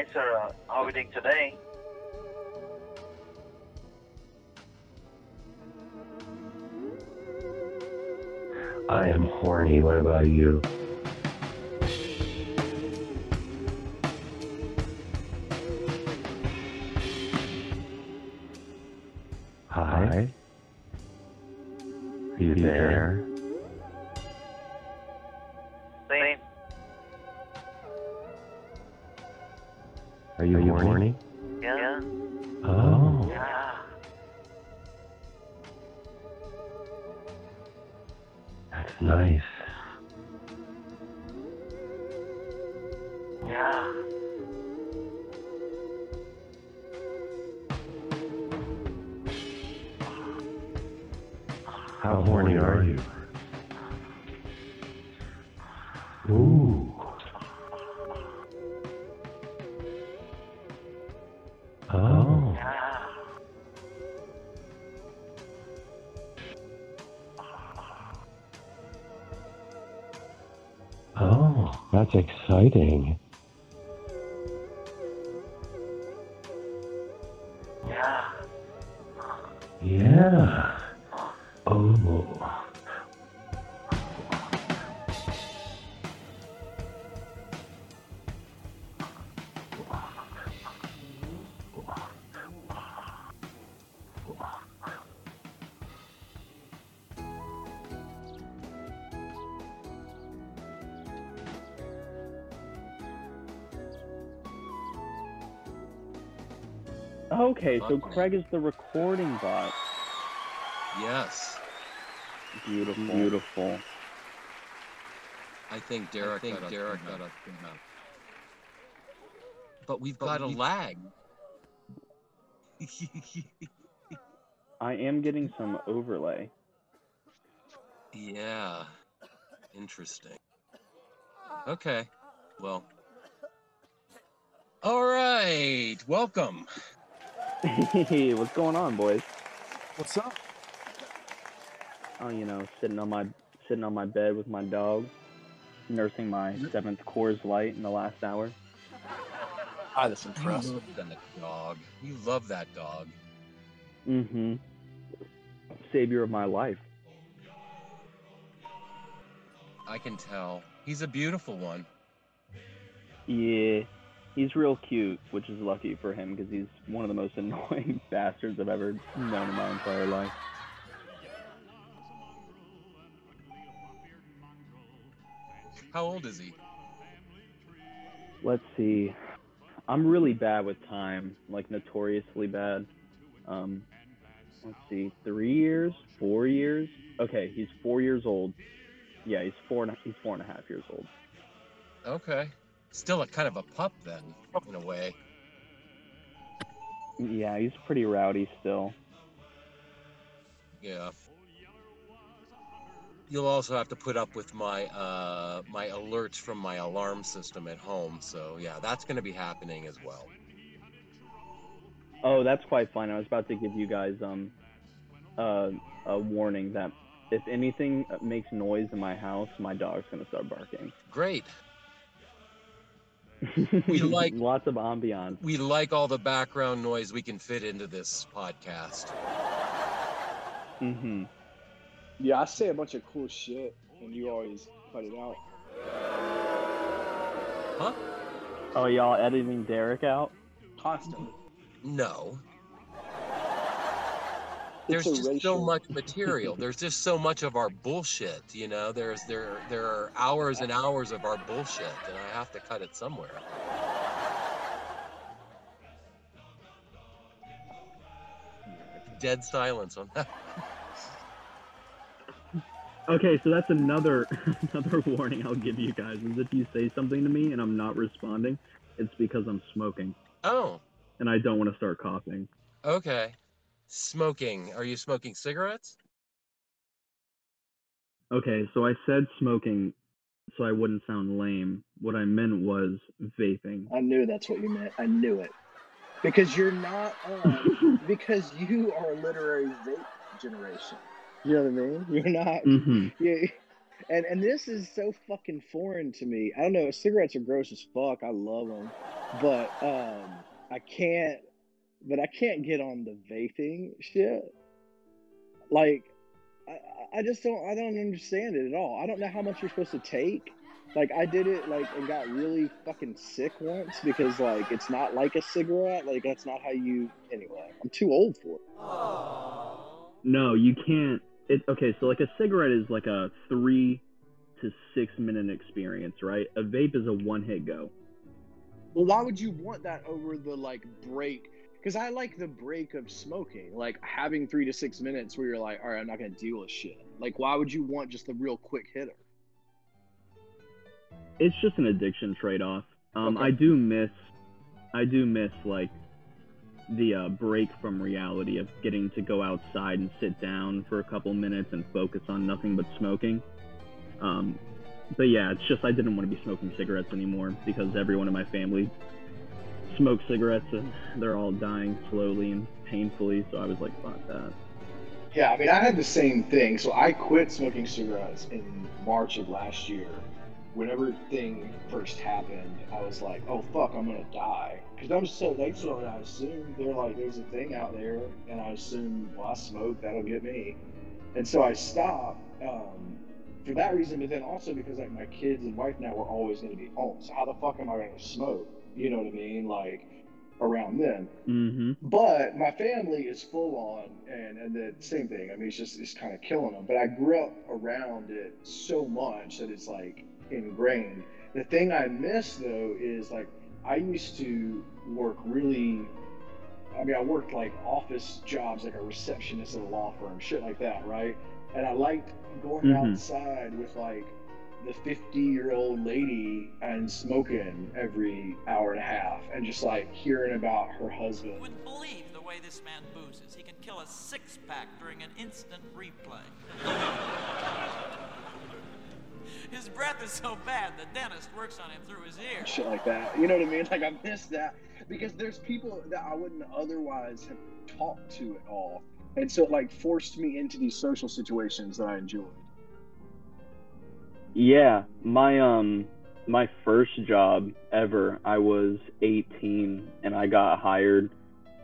Uh, how are doing today? I am horny. What about you? Exciting. Okay, so Craig is the recording bot. Yes. Beautiful. Beautiful. I think Derek, I think got, Derek got a But we've got a lag. I am getting some overlay. yeah. Interesting. Okay. Well. All right. Welcome. Hey, what's going on, boys? What's up? Oh, you know, sitting on my sitting on my bed with my dog, nursing my seventh Coors Light in the last hour. Ah, that's You impressive. love that dog. You love that dog. Mm-hmm. Savior of my life. I can tell. He's a beautiful one. Yeah, he's real cute, which is lucky for him because he's one of the most annoying bastards I've ever known in my entire life. How old is he? Let's see. I'm really bad with time, like notoriously bad. Um, let's see, three years, four years. Okay, he's four years old. Yeah, he's four and a, he's four and a half years old. Okay. Still a kind of a pup then, in a way. Yeah, he's pretty rowdy still. Yeah. You'll also have to put up with my uh, my alerts from my alarm system at home. So yeah, that's going to be happening as well. Oh, that's quite fine. I was about to give you guys um uh, a warning that if anything makes noise in my house, my dog's gonna start barking. Great. We like- lots of ambiance. We like all the background noise we can fit into this podcast. hmm Yeah, I say a bunch of cool shit, and you always cut it out. Huh? Oh, y'all editing Derek out? Constantly. No. It's There's a just so much material. There's just so much of our bullshit, you know. There's there there are hours and hours of our bullshit, and I have to cut it somewhere. Dead silence on that. Okay, so that's another another warning I'll give you guys is if you say something to me and I'm not responding, it's because I'm smoking Oh, and I don't want to start coughing. okay. Smoking. Are you smoking cigarettes? Okay, so I said smoking so I wouldn't sound lame. What I meant was vaping. I knew that's what you meant. I knew it. Because you're not on. because you are a literary vape generation. You know what I mean? You're not. hmm Yeah. And and this is so fucking foreign to me. I don't know. Cigarettes are gross as fuck. I love them. but um, I can't. But I can't get on the vaping shit. Like, I, I just don't. I don't understand it at all. I don't know how much you're supposed to take. Like I did it like and got really fucking sick once because like it's not like a cigarette. Like that's not how you. Anyway, I'm too old for it. No, you can't. It, okay, so like a cigarette is like a three to six minute experience, right? A vape is a one hit go. Well, why would you want that over the like break? Because I like the break of smoking, like having three to six minutes where you're like, all right, I'm not gonna deal with shit. Like, why would you want just the real quick hitter? It's just an addiction trade off. Um, Okay. I do miss, I do miss like the uh, break from reality of getting to go outside and sit down for a couple minutes and focus on nothing but smoking. Um, but yeah, it's just I didn't want to be smoking cigarettes anymore because everyone in my family smokes cigarettes and they're all dying slowly and painfully. So I was like, fuck that. Yeah, I mean, I had the same thing. So I quit smoking cigarettes in March of last year. Whenever everything first happened, I was like, "Oh fuck, I'm gonna die." Because I'm so that's what I assume They're like, "There's a thing out there," and I assume, "Well, I smoke, that'll get me." And so I stopped um, for that reason, but then also because like my kids and wife now were always going to be home. So how the fuck am I going to smoke? You know what I mean? Like around them. Mm-hmm. But my family is full on, and and the same thing. I mean, it's just it's kind of killing them. But I grew up around it so much that it's like ingrained. The thing I miss though is like I used to work really. I mean, I worked like office jobs, like a receptionist at a law firm, shit like that, right? And I liked going Mhm. outside with like the 50 year old lady and smoking every hour and a half and just like hearing about her You husband. wouldn't believe the way this man boozes. He can kill a six pack during an instant replay. his breath is so bad, the dentist works on him through his ear. Shit like that. You know what I mean? Like I miss that because there's people that I wouldn't otherwise have talked to at all. And so it like forced me into these social situations that I enjoyed. Yeah, my um my first job ever, I was 18 and I got hired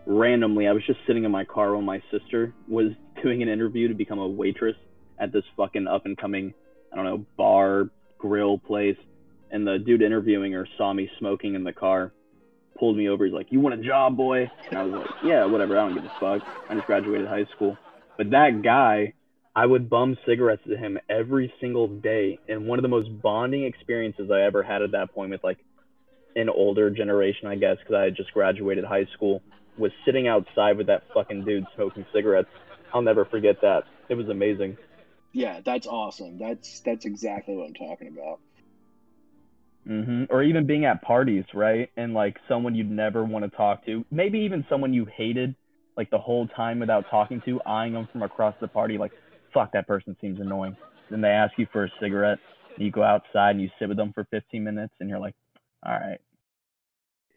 randomly. I was just sitting in my car while my sister was doing an interview to become a waitress at this fucking up and coming, I don't know, bar, grill place. And the dude interviewing her saw me smoking in the car, pulled me over. He's like, "You want a job, boy?" And I was like, "Yeah, whatever. I don't give a fuck. I just graduated high school." But that guy I would bum cigarettes to him every single day. And one of the most bonding experiences I ever had at that point with like an older generation, I guess, because I had just graduated high school, was sitting outside with that fucking dude smoking cigarettes. I'll never forget that. It was amazing. Yeah, that's awesome. That's that's exactly what I'm talking about. hmm Or even being at parties, right? And like someone you'd never want to talk to, maybe even someone you hated like the whole time without talking to, eyeing them from across the party, like, fuck, that person seems annoying. Then they ask you for a cigarette. You go outside and you sit with them for 15 minutes, and you're like, all right,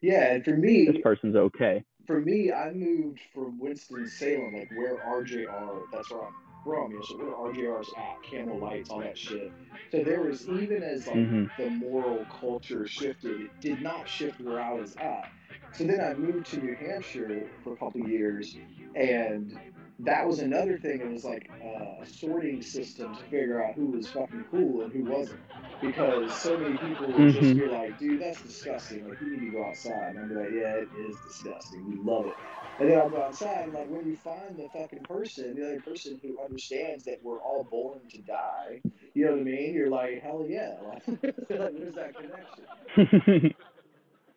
Yeah, and for me, this person's okay. for me, I moved from Winston Salem, like where RJR. That's where I'm from. You know, so where RJR's at, Camel Lights, all that shit. So there was even as like Mhm. the moral culture shifted, it did not shift where I was at. So then I moved to New Hampshire for a couple years, and that was another thing. It was like uh, a sorting system to figure out who was fucking cool and who wasn't, because so many people would just Mhm. be like, "Dude, that's disgusting. Like, you need to go outside." And I'd be like, "Yeah, it is disgusting. We love it." And then I'll go outside, and like when you find the fucking person, the other person who understands that we're all born to die, you know what I mean? You're like, hell yeah. Like, there's that connection.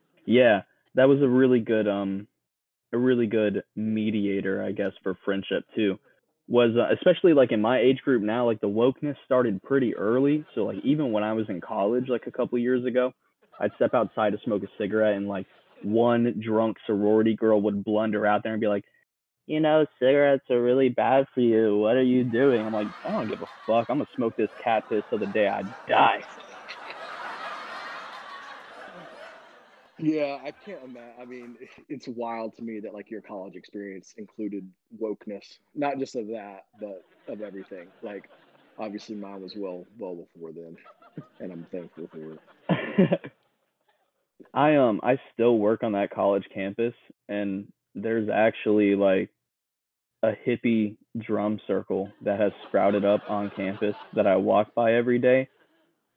yeah, that was a really good um a really good mediator, I guess, for friendship too. Was uh, especially like in my age group now, like the wokeness started pretty early. So like even when I was in college, like a couple years ago, I'd step outside to smoke a cigarette, and like one drunk sorority girl would blunder out there and be like, "You know, cigarettes are really bad for you. What are you doing?" I'm like, "I don't give a fuck. I'm gonna smoke this cat piss till the day I die." Yeah, I can't imagine. I mean, it's wild to me that like your college experience included wokeness, not just of that, but of everything. Like, obviously, mine was well, well before then, and I'm thankful for it. I um I still work on that college campus and there's actually like a hippie drum circle that has sprouted up on campus that I walk by every day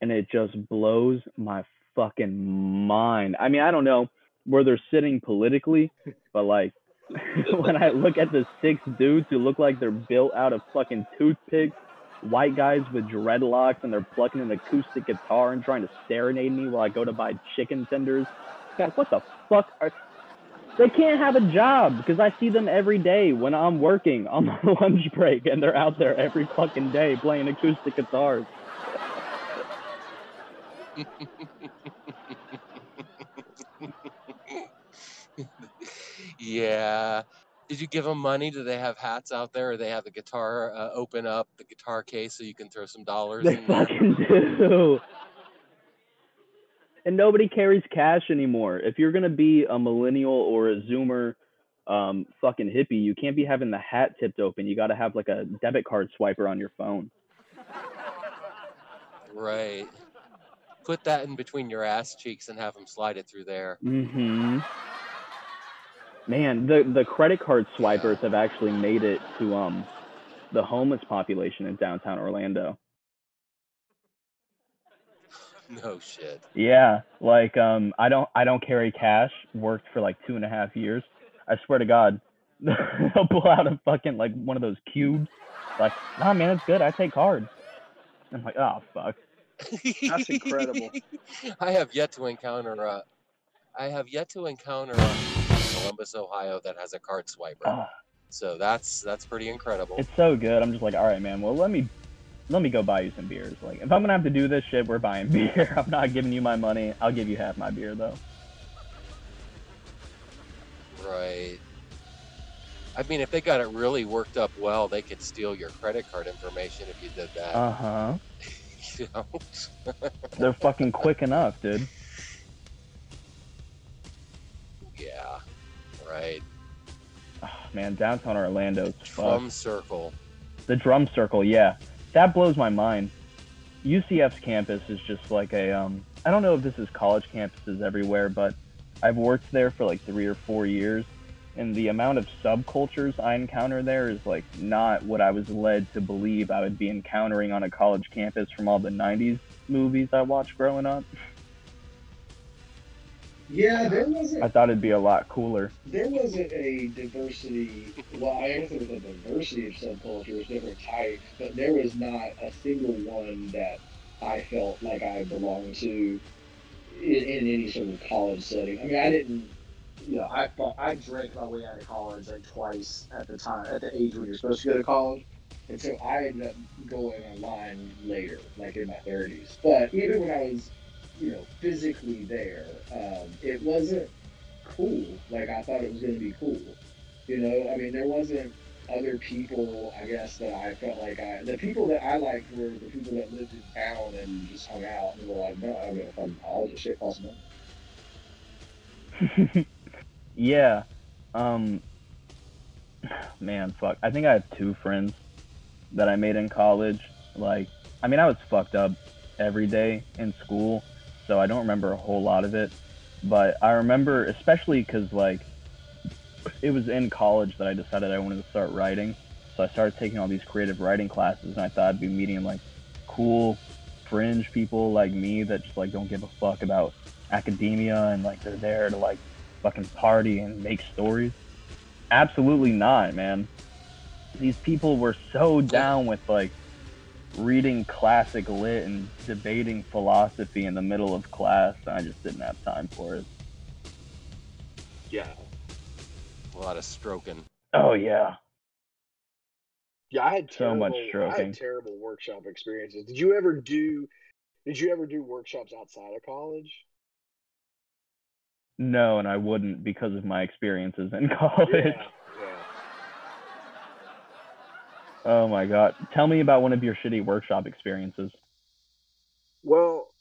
and it just blows my fucking mind. I mean, I don't know where they're sitting politically, but like when I look at the six dudes who look like they're built out of fucking toothpicks, white guys with dreadlocks and they're plucking an acoustic guitar and trying to serenade me while I go to buy chicken tenders. God, what the fuck are they can't have a job because I see them every day when I'm working on my lunch break and they're out there every fucking day playing acoustic guitars. yeah. Did you give them money? Do they have hats out there, or they have the guitar uh, open up the guitar case so you can throw some dollars They in there? fucking do. And nobody carries cash anymore. If you're gonna be a millennial or a zoomer um fucking hippie, you can't be having the hat tipped open. You gotta have like a debit card swiper on your phone. Right. Put that in between your ass cheeks and have them slide it through there. Mm-hmm. Man, the the credit card swipers have actually made it to um the homeless population in downtown Orlando. No shit. Yeah, like um, I don't I don't carry cash. Worked for like two and a half years. I swear to God, they'll pull out a fucking like one of those cubes. Like, nah, man, it's good. I take cards. I'm like, oh fuck. That's incredible. I have yet to encounter a, I have yet to encounter a Columbus, Ohio that has a card swiper. Ah, So that's that's pretty incredible. it's so good. I'm just like, all right, man. Well, let me let me go buy you some beers. Like, if I'm gonna have to do this shit, we're buying beer. I'm not giving you my money. I'll give you half my beer though. Right. I mean, if they got it really worked up well, they could steal your credit card information if you did that. Uh huh. you know? They're fucking quick enough, dude. Right. Ah, man, downtown Orlando's fucked. Drum circle. The drum circle, yeah. That blows my mind. UCF's campus is just like a um I don't know if this is college campuses everywhere, but I've worked there for like 3 or 4 years and the amount of subcultures I encounter there is like not what I was led to believe I would be encountering on a college campus from all the 90s movies I watched growing up. Yeah, there wasn't I thought it'd be a lot cooler. there wasn't a diversity. Well, I guess there was a diversity of subcultures, different types, but there was not a single one that I felt like I belonged to in, in any sort of college setting. I mean, I didn't. You know, I I drank my way out of college like twice at the time, at the age when you're supposed to go to college, and so I ended up going online later, like in my 30s. But even when I was, you know, physically there, um, it wasn't cool. Like I thought it was going to be cool. You know, I mean, there wasn't other people. I guess that I felt like I the people that I liked were the people that lived in town and just hung out and were like, no, I'm going to come to college. This shit costs money. yeah. Um man, fuck. I think I have two friends that I made in college. Like I mean I was fucked up every day in school, so I don't remember a whole lot of it. But I remember especially cuz like it was in college that I decided I wanted to start writing. So I started taking all these creative writing classes and I thought I'd be meeting like cool fringe people like me that just like don't give a fuck about academia and like they're there to like fucking party and make stories. Absolutely not, man. These people were so down with like reading classic lit and debating philosophy in the middle of class. I just didn't have time for it. Yeah. A lot of stroking. Oh yeah. Yeah, I had So terrible, much I stroking. had terrible workshop experiences. Did you ever do? Did you ever do workshops outside of college? No, and I wouldn't because of my experiences in college. Yeah, yeah. Oh my god. Tell me about one of your shitty workshop experiences. Well,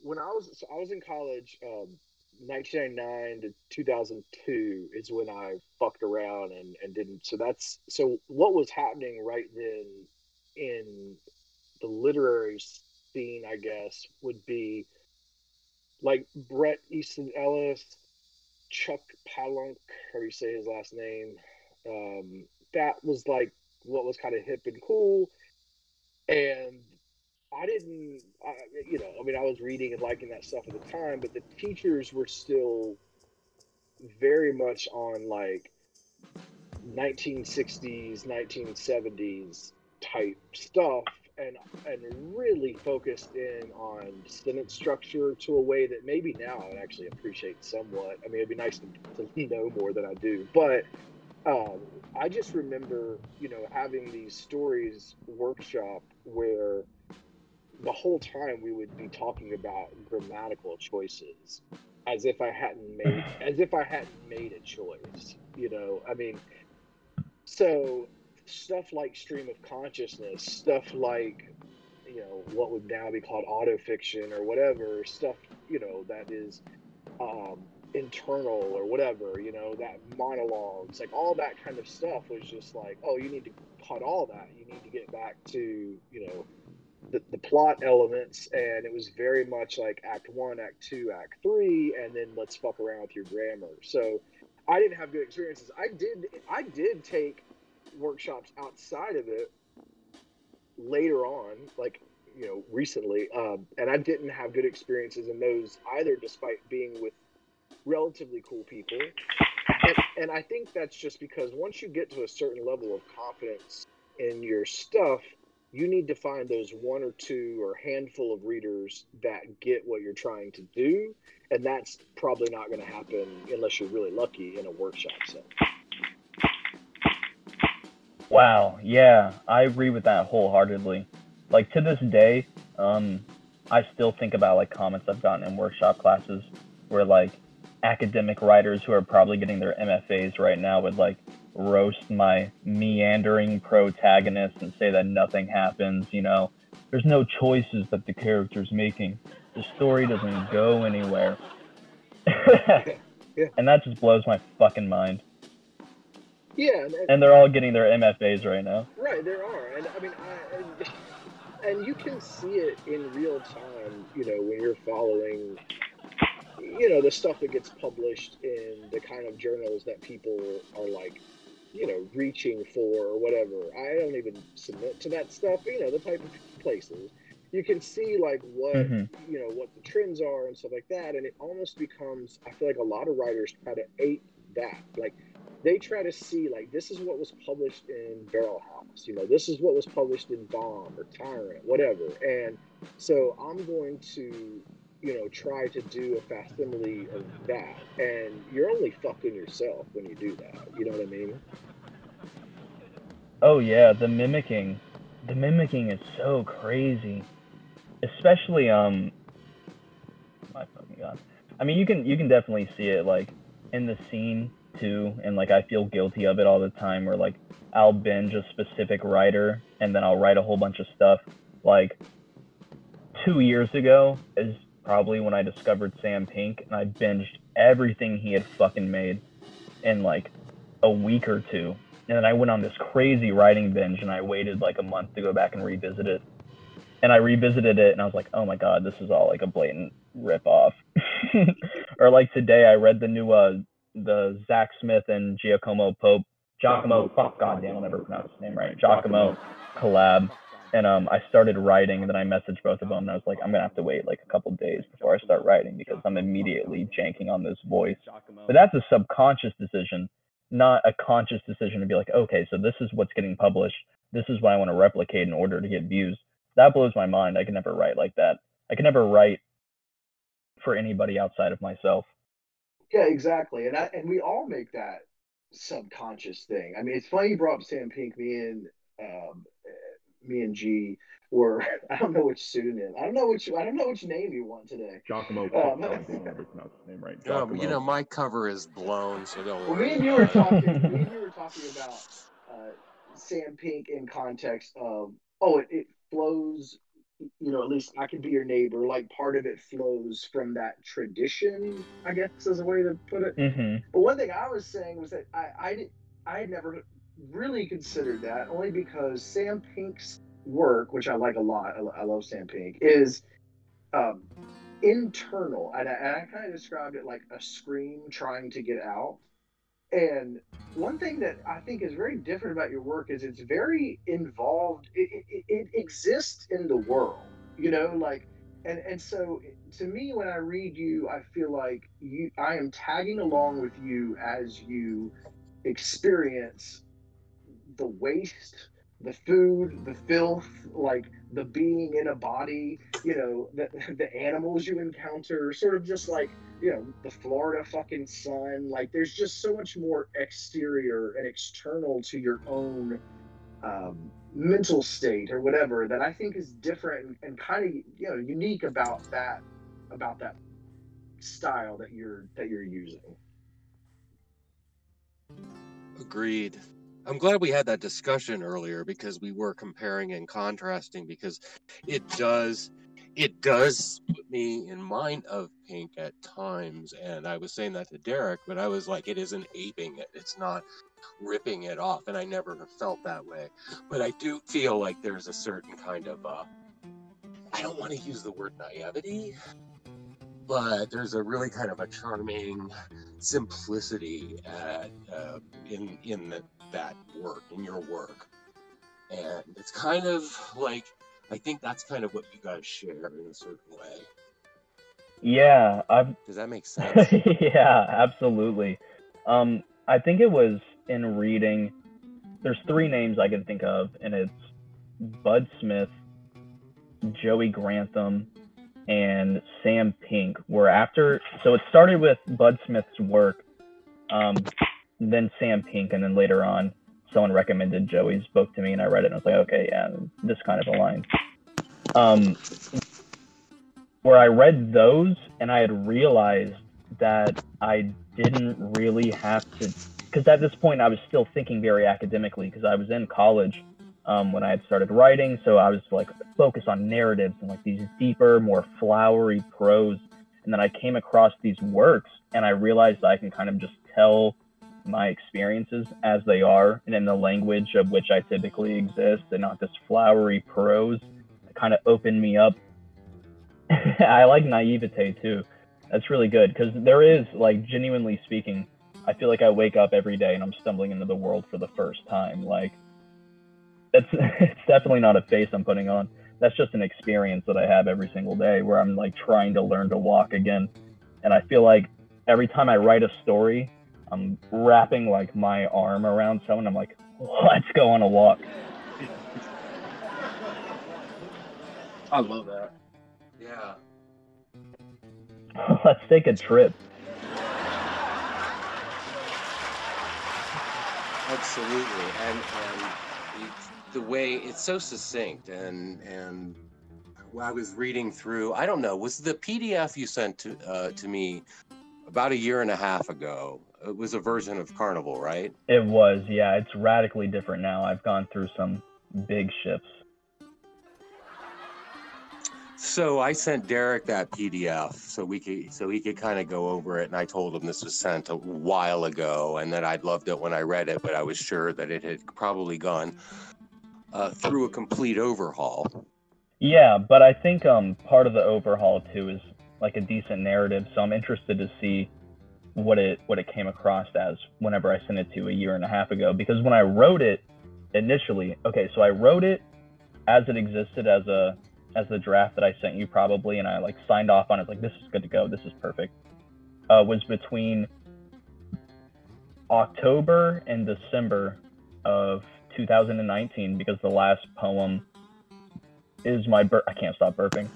when I was so I was in college, um, 1999 to 2002 is when I fucked around and and didn't. So that's so what was happening right then in the literary scene, I guess, would be like Bret Easton Ellis, Chuck Palahniuk, how do you say his last name. Um, that was like what was kind of hip and cool, and I didn't, I, you know, I mean, I was reading and liking that stuff at the time, but the teachers were still very much on like 1960s, 1970s type stuff, and and really focused in on sentence structure to a way that maybe now I would actually appreciate somewhat. I mean, it'd be nice to, to know more than I do, but um, I just remember, you know, having these stories workshop where the whole time we would be talking about grammatical choices as if I hadn't made as if I hadn't made a choice. You know, I mean, so stuff like stream of consciousness, stuff like you know what would now be called autofiction or whatever stuff you know that is um, internal or whatever you know that monologues like all that kind of stuff was just like oh you need to cut all that. You need to get back to you know the, the plot elements. And it was very much like act one act two act three and then let's fuck around with your grammar. So i didn't have good experiences. I did i did take workshops outside of it later on like you know recently. Um, and i didn't have good experiences in those either despite being with relatively cool people. And, and i think that's just because once you get to a certain level of confidence in your stuff you need to find those one or two or handful of readers that get what you're trying to do. And that's probably not going to happen unless you're really lucky in a workshop set Wow, yeah, I agree with that wholeheartedly. Like to this day, um, I still think about like comments I've gotten in workshop classes where like academic writers who are probably getting their MFAs right now would like roast my meandering protagonist and say that nothing happens, you know. There's no choices that the character's making. The story doesn't go anywhere. Yeah. And that just blows my fucking mind. yeah and, and- And they're all getting their MFAs right now. Right, there are, and I mean, I, and, and you can see it in real time. You know, when you're following, you know, the stuff that gets published in the kind of journals that people are like, you know, reaching for or whatever. I don't even submit to that stuff. You know, the type of places you can see like what Mhm. you know what the trends are and stuff like that, and it almost becomes. I feel like a lot of writers try to ape that, like they try to see like this is what was published in Barrel House, you know, this is what was published in Bomb or Tyrant, whatever. And so I'm going to, you know, try to do a facsimile of that. And you're only fucking yourself when you do that. You know what I mean? Oh yeah, the mimicking. The mimicking is so crazy. Especially um my fucking god. I mean you can you can definitely see it like in the scene too and like I feel guilty of it all the time where like I'll binge a specific writer and then I'll write a whole bunch of stuff. Like two years ago is probably when I discovered Sam Pink and I binged everything he had fucking made in like a week or two and then I went on this crazy writing binge and I waited like a month to go back and revisit it. And I revisited it and I was like, oh my god, this is all like a blatant rip off. or like today I read the new uh the Zach Smith and Giacomo Pope Giacomo fuck goddamn I'll never pronounce his name right. Giacomo collab. And um I started writing and then I messaged both of them and I was like, I'm gonna have to wait like a couple days before I start writing because I'm immediately janking on this voice. But that's a subconscious decision not a conscious decision to be like, okay, so this is what's getting published. This is what I want to replicate in order to get views. That blows my mind. I can never write like that. I can never write for anybody outside of myself. Yeah, exactly. And I, and we all make that subconscious thing. I mean, it's funny you brought up Sam Pink. Me and um, me and G were I don't know which pseudonym. I don't know which I don't know which name you want today. Giacomo. Um, I don't think I ever name right. No, Giacomo. but you know my cover is blown, so don't Well, me and you were talking. me and you were talking about uh, Sam Pink in context of oh, it, it flows. You know, at least I can be your neighbor. Like part of it flows from that tradition. I guess is a way to put it. hmm But one thing I was saying was that I I did I had never really considered that only because Sam Pink's work, which I like a lot, I, I love Sam Pink, is um, internal, and I, I kind of described it like a scream trying to get out. And one thing that I think is very different about your work is it's very involved. It, it, it exists in the world, you know, like, and and so to me, when I read you, I feel like you, I am tagging along with you as you experience the waste, the food, the filth, like the being in a body, you know, the the animals you encounter, sort of just like you know the Florida fucking sun. Like there's just so much more exterior and external to your own um, mental state or whatever that I think is different and, and kind of you know unique about that about that style that you're that you're using. Agreed. I'm glad we had that discussion earlier because we were comparing and contrasting because it does it does put me in mind of pink at times and I was saying that to Derek but I was like it isn't aping it. It's not ripping it off and I never have felt that way. But I do feel like there's a certain kind of uh I don't want to use the word naivety but there's a really kind of a charming simplicity at, uh, in in the, that work in your work and it's kind of like i think that's kind of what you guys share in a certain way Yeah, I've does that make sense yeah, absolutely. Um, I think it was in reading. There's three names I can think of, and it's Bud Smith, Joey Grantham, and Sam Pink. Were after, so it started with Bud Smith's work, um, then Sam Pink, and then later on, someone recommended Joey's book to me, and I read it, and I was like, okay, yeah, this kind of aligns. Um, where I read those and I had realized that I didn't really have to, because at this point I was still thinking very academically because I was in college um, when I had started writing. So I was like focused on narratives and like these deeper, more flowery prose. And then I came across these works and I realized I can kind of just tell my experiences as they are and in the language of which I typically exist and not this flowery prose. It kind of opened me up I like naivete too. That's really good because there is like genuinely speaking. I feel like I wake up every day and I'm stumbling into the world for the first time. Like it's it's definitely not a face I'm putting on. That's just an experience that I have every single day where I'm like trying to learn to walk again. And I feel like every time I write a story, I'm wrapping like my arm around someone. I'm like, let's go on a walk. I love that. yeah let's take a trip. absolutely and and it's the way it's so succinct and and i was reading through i don't know was the pdf you sent to uh, to me about a year and a half ago it was a version of carnival right It was, yeah. It's radically different now. I've gone through some big shifts. So I sent Derek that PDF so we could so he could kind of go over it and I told him this was sent a while ago and that I'd loved it when I read it but I was sure that it had probably gone uh, through a complete overhaul. Yeah, but I think um part of the overhaul too is like a decent narrative. So I'm interested to see what it what it came across as whenever I sent it to a year and a half ago. Because when I wrote it initially, okay, so I wrote it as it existed as a as the draft that I sent you probably, and I like signed off on it like this is good to go, this is perfect. Uh, was between October and December of 2019 because the last poem is my bir- I can't stop burping.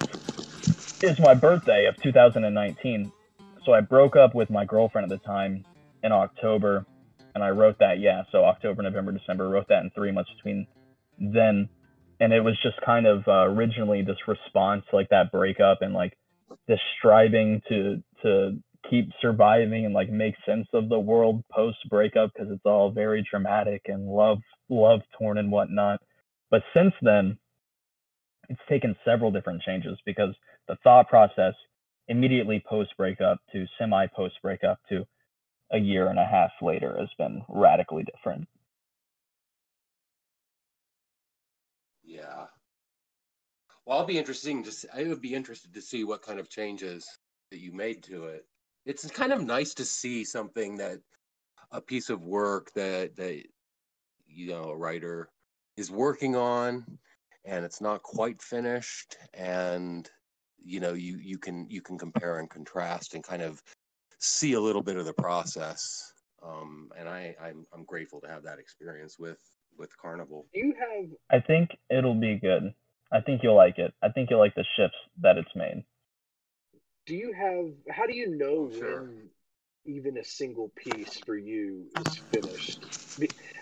Is my birthday of 2019. So I broke up with my girlfriend at the time in October and I wrote that yeah, so October, November, December, wrote that in 3 months between then and it was just kind of uh, originally this response like that breakup and like this striving to to keep surviving and like make sense of the world post breakup because it's all very dramatic and love love torn and whatnot but since then it's taken several different changes because the thought process immediately post breakup to semi post breakup to a year and a half later has been radically different Yeah. Well, I'll be interesting to see, I would be interested to see what kind of changes that you made to it. It's kind of nice to see something that a piece of work that that you know a writer is working on and it's not quite finished and you know you you can you can compare and contrast and kind of see a little bit of the process um, and I I'm, I'm grateful to have that experience with with Carnival. Do you have I think it'll be good. I think you'll like it. I think you'll like the shifts that it's made. do you have how do you know Sure. when even a single piece for you is uh-huh. finished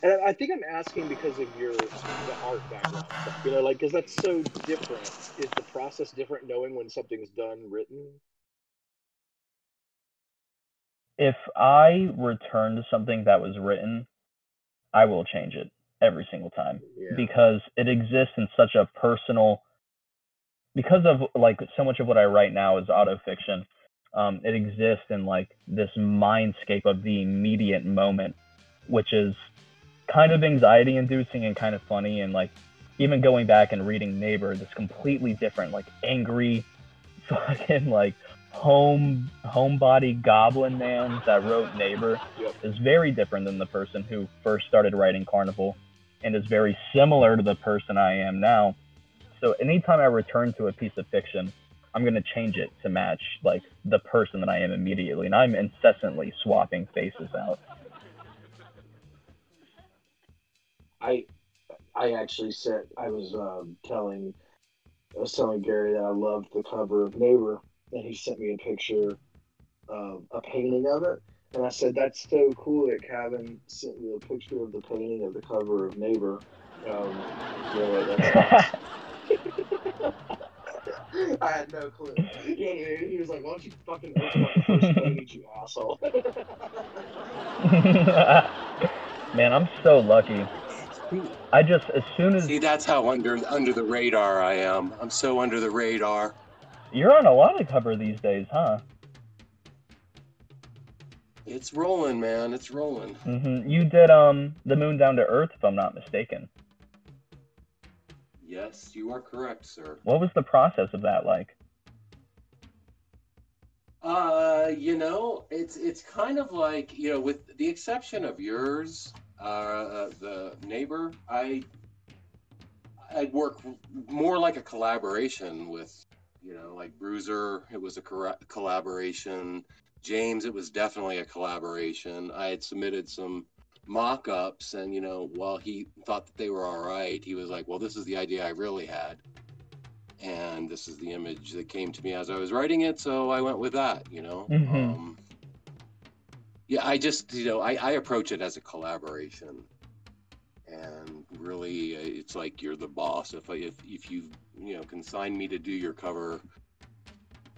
and I- i think i'm asking because of your the art background stuff you know like because that's so different is the process different knowing when something's done written If I return to something that was written, I will change it every single time. yeah because it exists in such a personal because of like so much of what I write now is autofiction. Um, it exists in like this mindscape of the immediate moment, which is kind of anxiety inducing and kind of funny. And like even going back and reading Neighbor, this completely different, like angry, fucking like home homebody goblin man that wrote Neighbor Yep. is very different than the person who first started writing Carnival and is very similar to the person I am now. So anytime I return to a piece of fiction, I'm going to change it to match like the person that I am immediately. And I'm incessantly swapping faces out. I I actually said I was um, telling I was telling Gary that I loved the cover of Neighbor, and he sent me a picture of a painting of it, and I said that's so cool that Kevin sent me a picture of the painting of the cover of Neighbor. Um, that's I had no clue. Yeah, dude, he was like, "Why don't you fucking open up the first page, you asshole?" Man, I'm so lucky. I just as soon as See, that's how under under the radar I am. I'm so under the radar. you're on a lot of cover these days, huh? It's rolling, man. It's rolling. hmm You did um the Moon Down to Earth, if I'm not mistaken. Yes, you are correct, sir. What was the process of that like? Uh, you know, it's it's kind of like you know, with the exception of yours, uh, the neighbor, I I'd work more like a collaboration with, you know, like Bruiser. It was a corra- collaboration. James, it was definitely a collaboration. I had submitted some mock-ups, and you know, while he thought that they were all right, he was like, "Well, this is the idea I really had." and this is the image that came to me as I was writing it, so I went with that. You know, Mhm. um, yeah, I just you know I, I approach it as a collaboration, and really uh, it's like you're the boss. If I, if if you you know consign me to do your cover,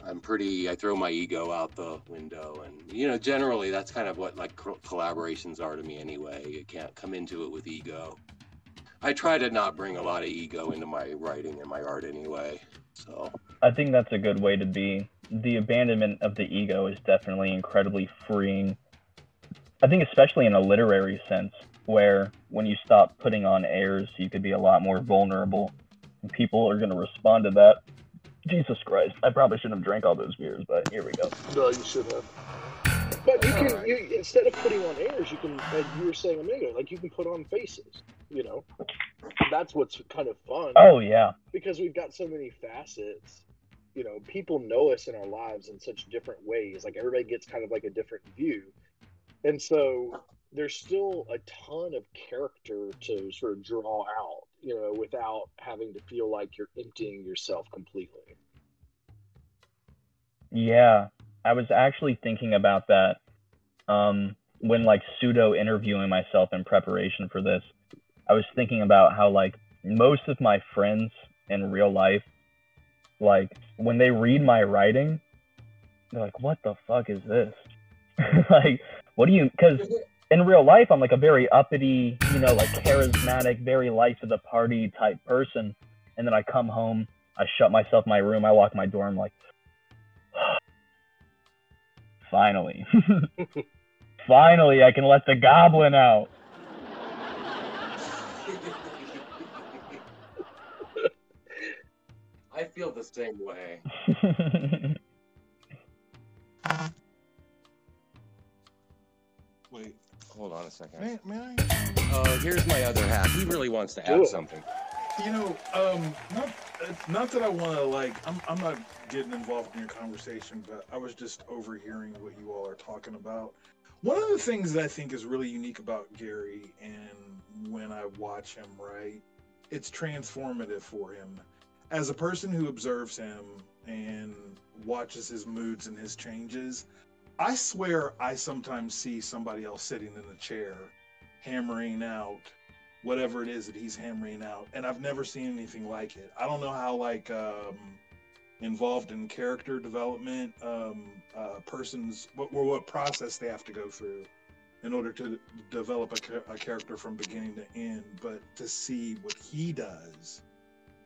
I'm pretty. I throw my ego out the window, and you know generally that's kind of what like co- collaborations are to me anyway. You can't come into it with ego. I try to not bring a lot of ego into my writing and my art anyway. So I think that's a good way to be. The abandonment of the ego is definitely incredibly freeing. I think, especially in a literary sense, where when you stop putting on airs, you could be a lot more vulnerable. And people are going to respond to that. Jesus Christ, I probably shouldn't have drank all those beers, but here we go. no you should have. But you can you instead of putting on airs you can as you were saying a minute ago like you can put on faces you know? That's what's kind of fun. Oh, yeah. because we've got so many facets. You know people know us in our lives in such different ways. Like everybody gets kind of like a different view. And so there's still a ton of character to sort of draw out you know without having to feel like you're emptying yourself completely Yeah, I was actually thinking about that um, when like pseudo interviewing myself in preparation for this. I was thinking about how like most of my friends in real life, like when they read my writing, they're like, "What the fuck is this?" like, what do you? Because in real life, I'm like a very uppity, you know, like charismatic, very life of the party type person, and then I come home, I shut myself in my room, I lock my door, I'm like. Finally. Finally, I can let the goblin out. I feel the same way. Hold on a second. may, may I? Oh, here's my other half. He really wants to add it. something. You know, um, not not that I want to like. I'm I'm not getting involved in your conversation, but I was just overhearing what you all are talking about. One of the things that I think is really unique about Gary, and when I watch him, right, it's transformative for him. As a person who observes him and watches his moods and his changes, I swear I sometimes see somebody else sitting in the chair, hammering out whatever it is that he's hammering out and i've never seen anything like it. I don't know how like um involved in character development um uh persons what what, process they have to go through in order to develop a, a character from beginning to end but to see what he does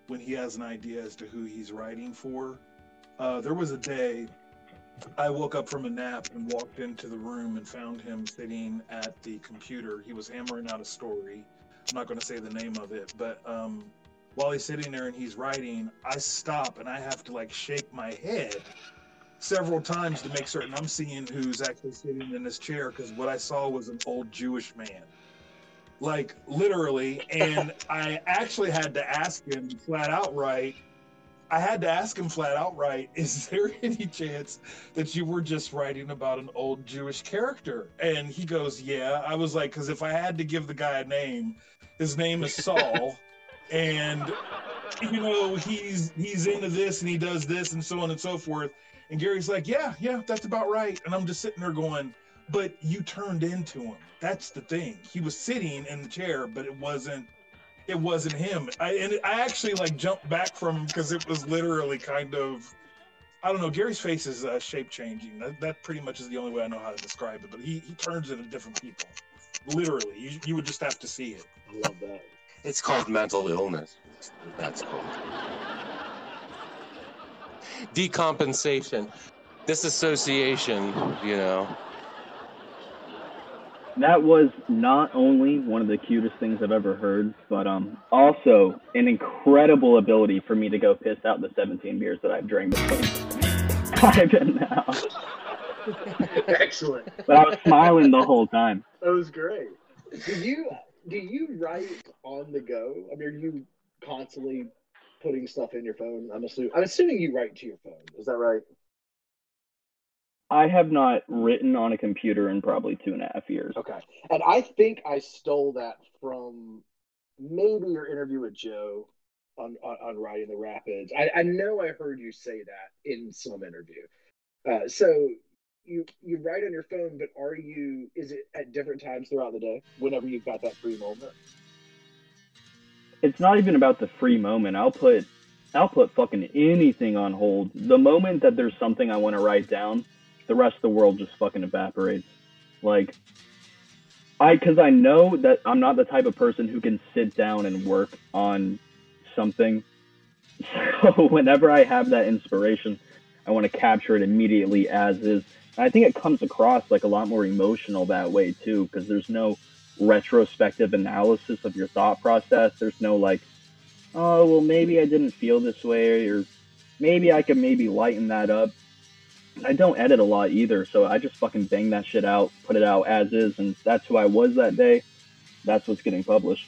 when he has an idea as to who he's writing for. Uh there was a day I woke up from a nap and walked into the room and found him sitting at the computer. He was hammering out a story. I'm not going to say the name of it, but um, while he's sitting there and he's writing, I stop and I have to like shake my head several times to make certain I'm seeing who's actually sitting in this chair because what I saw was an old Jewish man. Like literally, and I actually had to ask him flat out right. I had to ask him flat out right, is there any chance that you were just writing about an old Jewish character? And he goes, Yeah. I was like, because if I had to give the guy a name, his name is Saul, and you know he's he's into this and he does this and so on and so forth. And Gary's like, Yeah, yeah, that's about right. And I'm just sitting there going, But you turned into him. That's the thing. He was sitting in the chair, but it wasn't it wasn't him. I and I actually like jumped back from because it was literally kind of I don't know. Gary's face is uh, shape changing. That, that pretty much is the only way I know how to describe it. But he, he turns into different people. Literally, you, you would just have to see it. I love that. It's called mental illness. That's called decompensation, disassociation. You know. That was not only one of the cutest things I've ever heard, but um also an incredible ability for me to go piss out the 17 beers that I've drank between five and now. Excellent. But I was smiling the whole time. That was great. Do you do you write on the go? I mean, are you constantly putting stuff in your phone? I'm assuming. I'm assuming you write to your phone. Is that right? I have not written on a computer in probably two and a half years. Okay. And I think I stole that from maybe your interview with Joe on on, on writing the Rapids. I, I know I heard you say that in some interview. Uh, so you you write on your phone, but are you? Is it at different times throughout the day? Whenever you've got that free moment. It's not even about the free moment. I'll put I'll put fucking anything on hold. The moment that there's something I want to write down, the rest of the world just fucking evaporates. Like I cuz I know that I'm not the type of person who can sit down and work on something. So whenever I have that inspiration, I want to capture it immediately as is. And I think it comes across like a lot more emotional that way too because there's no retrospective analysis of your thought process. There's no like, oh, well, maybe I didn't feel this way, or maybe I could maybe lighten that up. I don't edit a lot either, so I just fucking bang that shit out, put it out as is, and that's who I was that day. That's what's getting published.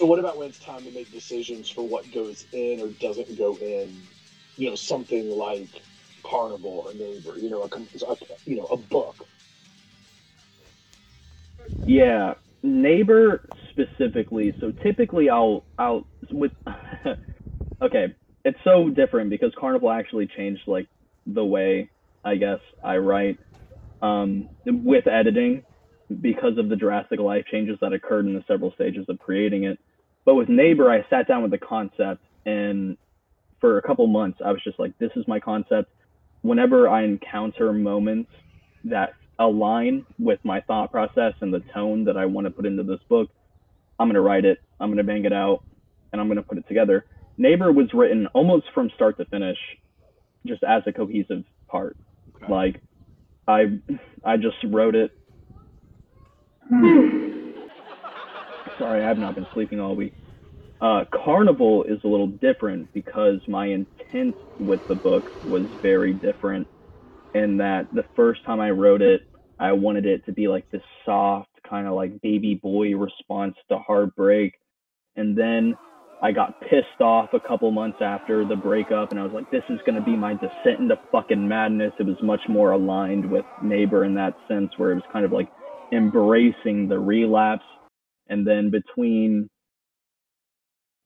So what about when it's time to make decisions for what goes in or doesn't go in? You know, something like Carnival or Neighbor. You know, a, a you know a book. Yeah, neighbor specifically. So typically, I'll I'll with. okay, it's so different because Carnival actually changed like the way I guess I write um, with editing because of the drastic life changes that occurred in the several stages of creating it. But with Neighbor, I sat down with the concept and for a couple months, I was just like, this is my concept. Whenever I encounter moments that align with my thought process and the tone that I want to put into this book, I'm going to write it, I'm going to bang it out, and I'm going to put it together. Neighbor was written almost from start to finish, just as a cohesive part. Okay. Like, I, I just wrote it. Sorry, I have not been sleeping all week. Uh, Carnival is a little different because my intent with the book was very different. In that the first time I wrote it, I wanted it to be like this soft, kind of like baby boy response to heartbreak. And then I got pissed off a couple months after the breakup, and I was like, this is going to be my descent into fucking madness. It was much more aligned with Neighbor in that sense, where it was kind of like embracing the relapse. And then between,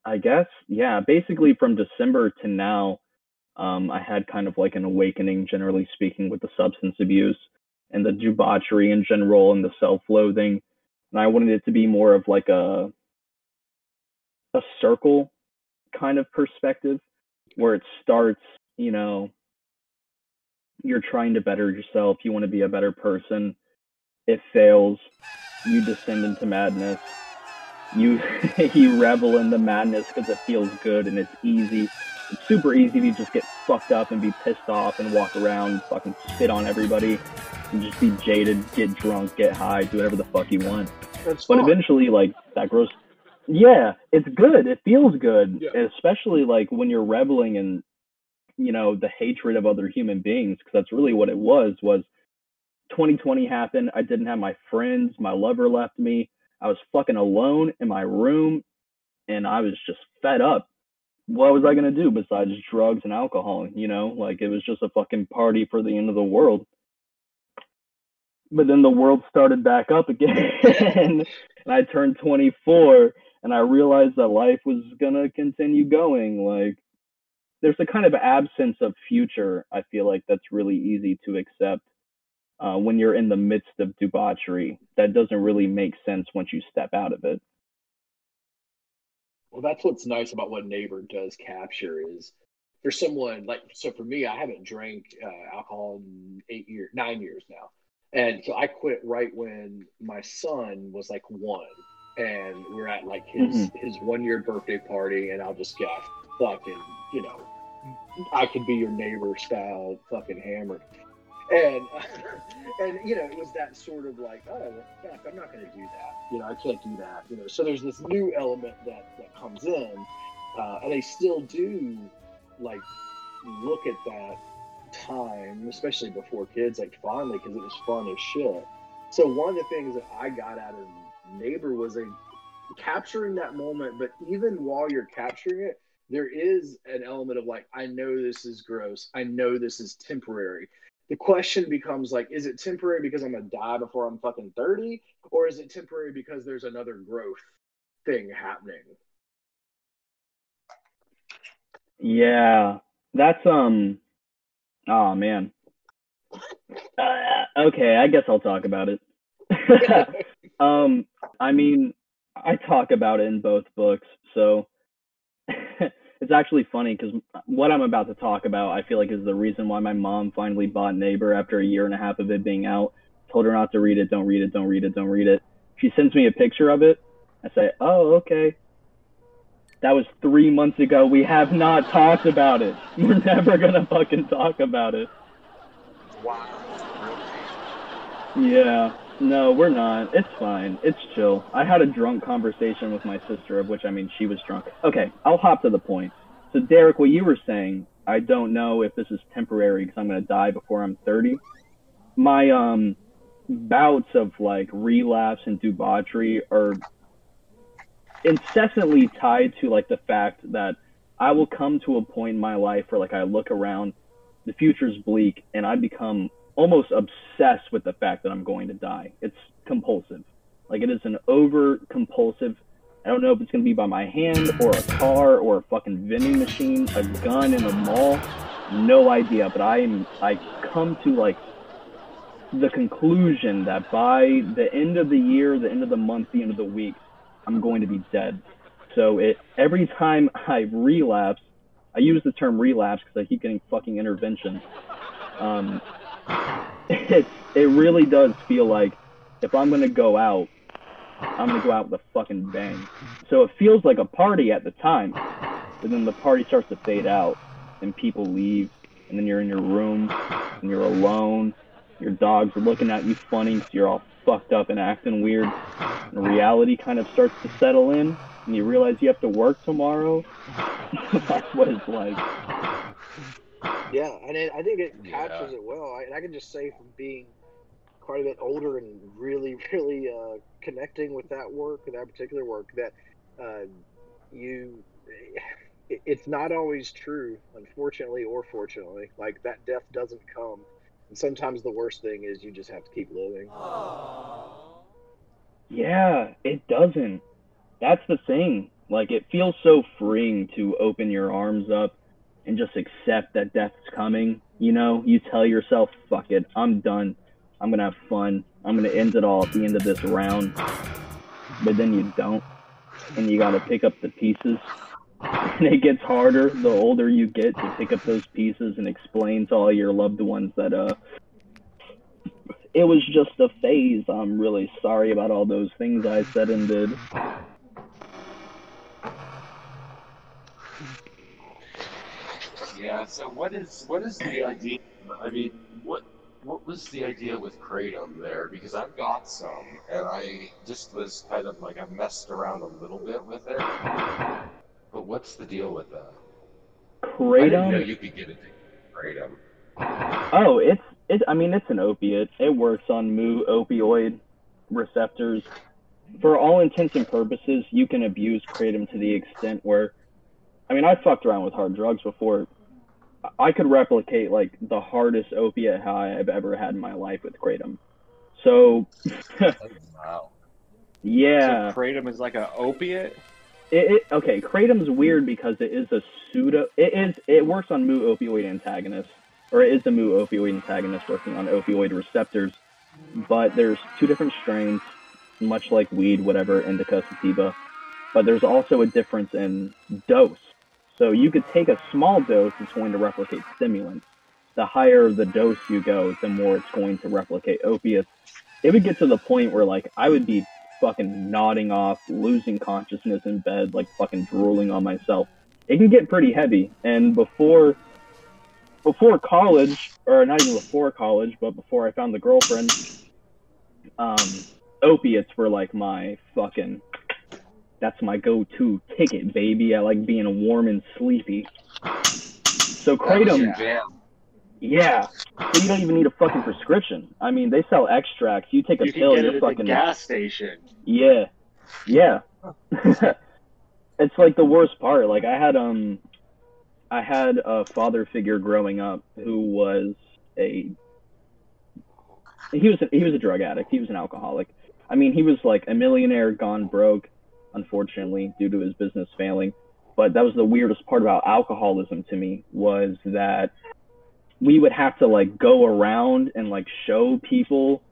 I guess, yeah, basically from December to now, um, I had kind of like an awakening, generally speaking, with the substance abuse and the debauchery in general and the self loathing. And I wanted it to be more of like a, a circle kind of perspective where it starts, you know, you're trying to better yourself, you want to be a better person. It fails, you descend into madness. You you revel in the madness because it feels good and it's easy. It's super easy to just get fucked up and be pissed off and walk around, fucking spit on everybody, and just be jaded, get drunk, get high, do whatever the fuck you want. That's But fine. eventually, like that grows. Yeah, it's good. It feels good, Yeah. especially like when you're reveling in, you know, the hatred of other human beings, because that's really what it was. Was 2020 happened. I didn't have my friends. My lover left me. I was fucking alone in my room, and I was just fed up. What was I gonna do besides drugs and alcohol? You know, like it was just a fucking party for the end of the world. But then the world started back up again, and I turned 24, and I realized that life was gonna continue going. Like, there's a kind of absence of future. I feel like that's really easy to accept uh, when you're in the midst of debauchery. That doesn't really make sense once you step out of it. Well, that's what's nice about what Neighbor does capture is for someone like so for me, I haven't drank uh, alcohol in eight years, nine years now, and so I quit right when my son was like one, and we're at like his Mhm. his one year birthday party, and I'll just get fucking you know, I could be your neighbor style fucking hammered. And and you know, it was that sort of like, oh fuck, I'm not gonna do that. You know, I can't do that. You know, so there's this new element that that comes in, uh, and they still do like look at that time, especially before kids, like fondly because it was fun as shit. So one of the things that I got out of Neighbor was a capturing that moment, but even while you're capturing it, there is an element of like, I know this is gross. I know this is temporary. The question becomes like, is it temporary because I'm gonna die before I'm fucking 30? Or is it temporary because there's another growth thing happening? Yeah, that's um. Oh man. Uh, okay, I guess I'll talk about it. um, I mean, I talk about it in both books, so it's actually funny because what I'm about to talk about, I feel like, is the reason why my mom finally bought Neighbor after a year and a half of it being out. Told her not to read it, don't read it, don't read it, don't read it. She sends me a picture of it. I say, oh, okay. That was three months ago. We have not talked about it. We're never gonna fucking talk about it. Wow. Yeah. No, we're not. It's fine. It's chill. I had a drunk conversation with my sister, of which I mean she was drunk. Okay, I'll hop to the point. So Derek, what you were saying, I don't know if this is temporary because I'm gonna die before I'm 30. My um bouts of like relapse and debauchery are incessantly tied to like the fact that I will come to a point in my life where like I look around, the future's bleak, and I become almost obsessed with the fact that I'm going to die. It's compulsive. Like it is an over compulsive. I don't know if it's gonna be by my hand or a car or a fucking vending machine, a gun in a mall. No idea. But I am I come to like the conclusion that by the end of the year, the end of the month, the end of the week, I'm going to be dead. So it every time I relapse, I use the term relapse because I keep getting fucking intervention. Um, it it really does feel like if I'm gonna go out, I'm gonna go out with a fucking bang. So it feels like a party at the time, but then the party starts to fade out, and people leave, and then you're in your room, and you're alone. Your dogs are looking at you funny 'cause you're all fucked up and acting weird. And reality kind of starts to settle in, and you realize you have to work tomorrow. That's what it's like. Yeah, and it, I think it Yeah. captures it well. I, and I can just say from being quite a bit older and really, really uh, connecting with that work, that particular work, that uh, you, it, it's not always true, unfortunately or fortunately. Like that death doesn't come, and sometimes the worst thing is you just have to keep living. Yeah, it doesn't. That's the thing. Like, it feels so freeing to open your arms up and just accept that death's coming. You know, you tell yourself, fuck it, I'm done. I'm gonna have fun. I'm gonna end it all at the end of this round. But then you don't. And you gotta pick up the pieces. And it gets harder the older you get to pick up those pieces and explain to all your loved ones that, uh, it was just a phase. I'm really sorry about all those things I said and did. Yeah. So what is what is the idea? I mean, what what was the idea with kratom there? Because I've got some, and I just was kind of like I messed around a little bit with it. But what's the deal with that? I didn't know Kratom? you could get it kratom. Oh, it's it. I mean, it's an opiate. It works on mu opioid receptors. For all intents and purposes, you can abuse kratom to the extent where, I mean, I've fucked around with hard drugs before. I could replicate like the hardest opiate high I've ever had in my life with kratom. So, Wow. yeah. So kratom is like an opiate. It, it okay, kratom's weird because it is a pseudo. It is. It works on mu opioid antagonists, or it is a mu opioid antagonist working on opioid receptors. But there's two different strains, much like weed, whatever, indica, sativa. But there's also a difference in dose. So you could take a small dose, it's going to replicate stimulants. The higher the dose you go, the more it's going to replicate opiates. It would get to the point where like I would be fucking nodding off, losing consciousness in bed, like fucking drooling on myself. It can get pretty heavy. And before before college, or not even before college, but before I found the girlfriend, um, opiates were like my fucking that's my go-to ticket, baby. I like being warm and sleepy. So kratom, yeah. So you don't even need a fucking prescription. I mean, they sell extracts. You take a You pill, you're it at the fucking gas station. yeah, yeah. it's like the worst part. Like I had um, I had a father figure growing up who was a he was a, he was a drug addict. He was an alcoholic. I mean, he was like a millionaire gone broke, unfortunately, due to his business failing. But that was the weirdest part about alcoholism to me was that we would have to like go around and like show people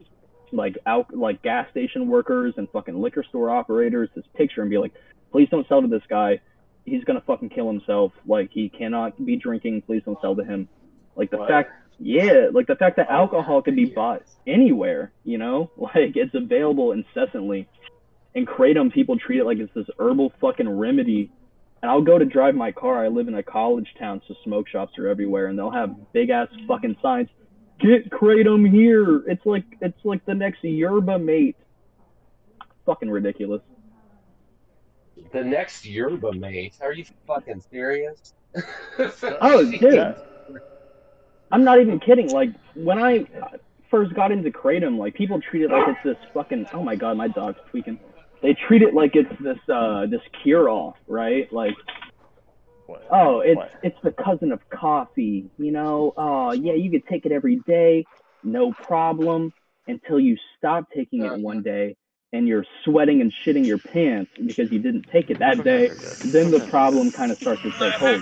like out like gas station workers and fucking liquor store operators this picture and be like, please don't sell to this guy. He's gonna fucking kill himself. Like he cannot be drinking. Please don't sell to him. Like the What? fact, yeah, like the fact that alcohol can be bought anywhere. You know, like it's available incessantly. And kratom, people treat it like it's this herbal fucking remedy. And I'll go to drive my car. I live in a college town, so smoke shops are everywhere, and they'll have big ass fucking signs get kratom here. It's like it's like the next yerba mate. Fucking ridiculous. The next yerba mate? Are you fucking serious? Oh, dude. I'm not even kidding. Like when I first got into kratom, like people treat it like it's this fucking. Oh my god, my dog's tweaking. They treat it like it's this uh this cure all, right? Like What? oh, it's What? it's the cousin of coffee, you know. Oh yeah, you could take it every day, no problem, until you stop taking it one day and you're sweating and shitting your pants because you didn't take it that day. Then the problem kind of starts to take hold.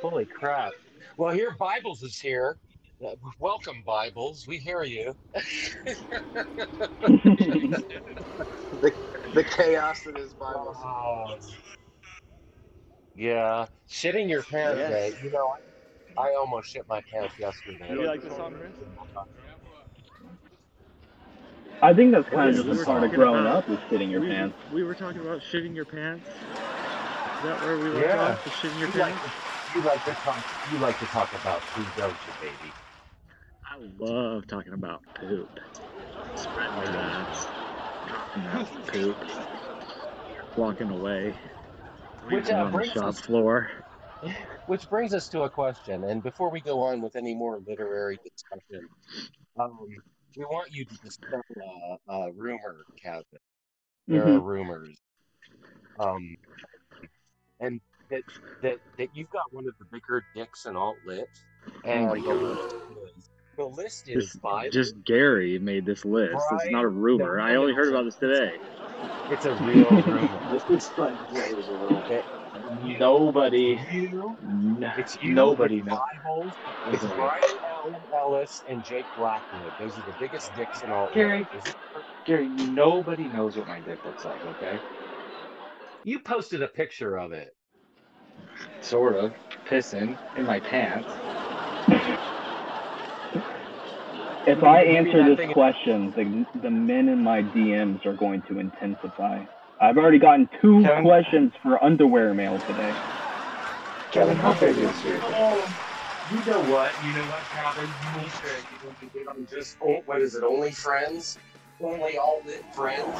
Holy crap. Well, here Bibles is here. Welcome, Bibles. We hear you. The, the chaos that is Bible. Oh. Yeah, shitting your pants, Yes. mate. You know, I, I almost shit my pants yesterday. You like the song, Chris? I think that's kind of is- just we part of growing about- up is shitting your we, pants. we were talking about shitting your pants. Is that where we left Yeah. off? The shitting your You pants? to, you like to talk. You like to talk about food, don't you, baby? I love talking about poop. Spread my nuts. No, poop. Walking away. Which, uh, on the brings shop us- floor. Which brings us to a question, and before we go on with any more literary discussion, um, we want you to dispel a, a rumor, Kevin. There are Mhm. rumors, um, and that that that you've got one of the bigger dicks in alt lit, and my the list is the list is Just, five. just Gary made this list. It's not a rumor. I only heard about this today. It's a real rumor. This is like players a little. Nobody, You, n- it's you. nobody knows. Bibles, It's Brian Allen Ellis and Jake Blackwood. Those are the biggest dicks in all. Gary. Gary, nobody knows what my dick looks like. Okay, You posted a picture of it. sort of pissing in my pants. If I answer this question, the the men in my DMs are going to intensify. I've already gotten two Kevin- questions for underwear mail today. Kevin, how big is your? Oh, you know what? You know what, Calvin? You need to, you need to get on just oh, what is it? Only friends, only all lit friends.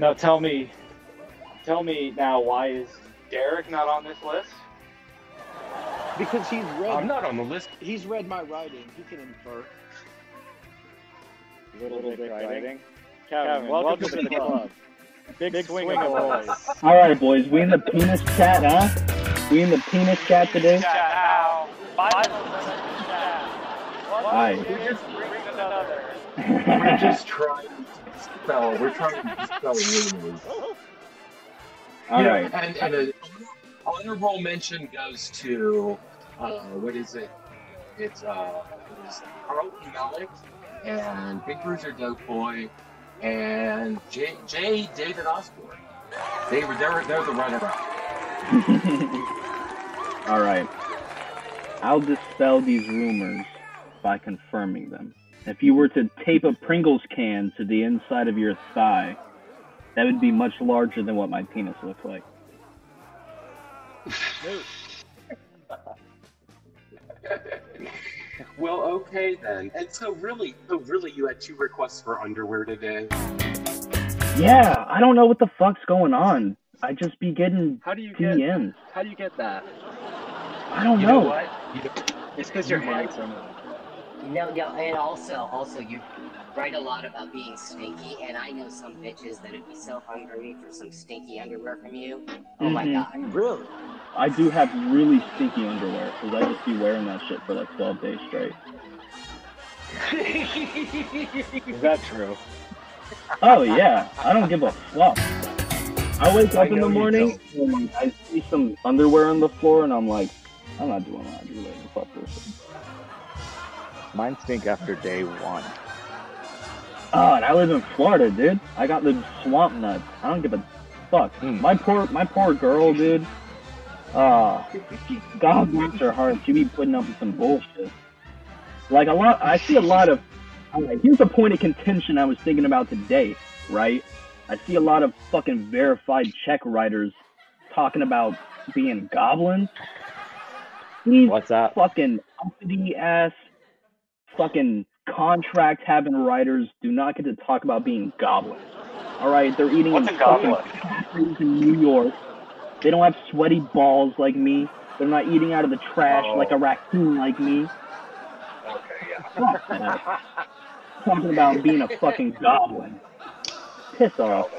Now tell me, tell me now, why is Derek not on this list? Because he's read. I'm not on the list. He's read my writing. He can infer. Little dick writing. Kevin, welcome, to the club. Big, swing of boys. All right, boys, we in the penis chat, huh? We in the penis chat today. Aye. We're just trying to spell. We're trying to spell rumors. All You know, right. And, and an honorable mention goes to uh, what is it? It's uh, it is Carlton Mellick and Big Bruiser Dope Boy and J. J. David Osborne. They were they're they're the runner up. All right. I'll dispel these rumors by confirming them. If you were to tape a Pringles can to the inside of your thigh, that would be much larger than what my penis looks like. Well, okay then. And so really, so really, you had two requests for underwear today. Yeah, I don't know what the fuck's going on. I just be getting How do you get? DMs. How do you get that? I don't You know. know what? You know, It's because you're handsome. No, no, and also, also, you write a lot about being stinky, and I know some bitches that would be so hungry for some stinky underwear from you. Oh my Mhm. god. Really? I do have really stinky underwear because I just be wearing that shit for like 12 days straight. Is that true? Oh yeah, I don't give a fuck. I wake I up in the morning and I see some underwear on the floor and I'm like, I'm not doing laundry later. Fuck this. Mine stink after day one. Oh, and I live in Florida, dude. I got the swamp nuts. I don't give a fuck. Hmm. My poor, my poor girl, dude. Uh, God bless her heart. She be putting up with some bullshit. Like a lot, I see a lot of. Here's a point of contention I was thinking about today, right? I see a lot of fucking verified check writers talking about being goblins. These What's that? fucking uppity ass fucking contract having writers do not get to talk about being goblins. All right, they're eating What's in a goblin? in New York. They don't have sweaty balls like me. They're not eating out of the trash Oh. like a oh. raccoon like me. Okay, yeah. Fuck. Talking about being a fucking goblin. Piss off.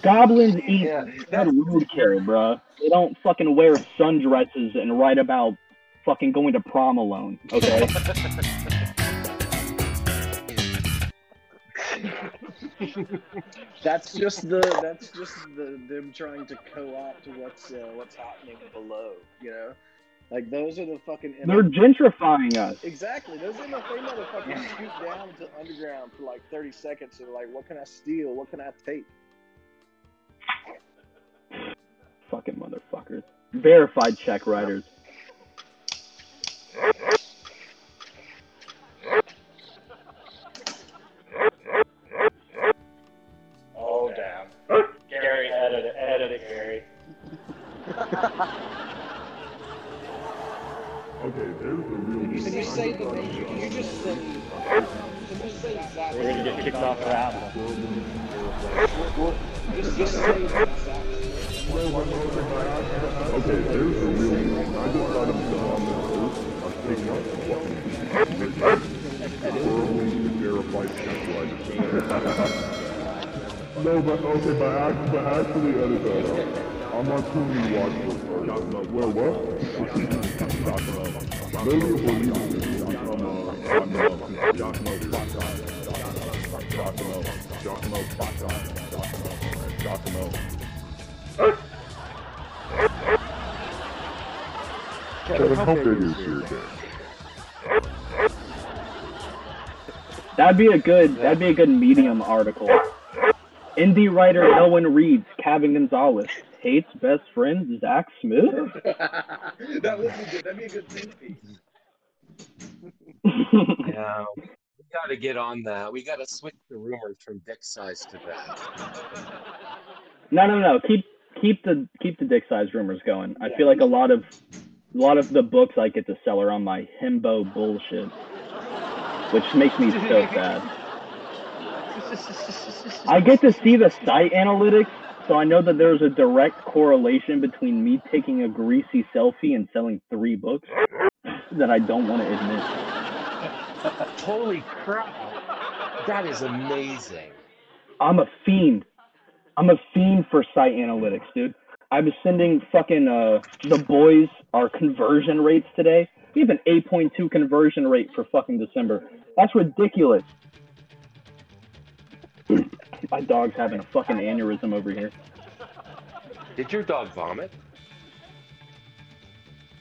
Goblins eat Yeah, dead roadkill, bruh. They don't fucking wear sundresses and write about fucking going to prom alone, okay? That's just the that's just the them trying to co-opt what's uh, what's happening below. You know, like those are the fucking. They're gentrifying us. Exactly. Those MFA motherfuckers scoot down to underground for like 30 seconds and are like, what can I steal? What can I take? Fucking motherfuckers. Verified check writers. I'm if you? That'd be a good. That'd be a good medium article. Indie writer Elwin Reeds, Kevin Gonzalez hates best friend Zach Smith. that would be good. That'd be a good think piece. Yeah, we got to get on that. We got to switch the rumors from dick size to that. No, no, no. Keep keep the keep the dick size rumors going. I feel like a lot of a lot of the books I get to sell are on my himbo bullshit, which makes me so sad. I get to see the site analytics, so I know that there's a direct correlation between me taking a greasy selfie and selling three books that I don't want to admit. Holy crap! That is amazing. I'm a fiend. I'm a fiend for site analytics, dude. I was sending fucking uh the boys our conversion rates today. We have an 8.2 conversion rate for fucking December. That's ridiculous. My dog's having a fucking aneurysm over here. Did your dog vomit?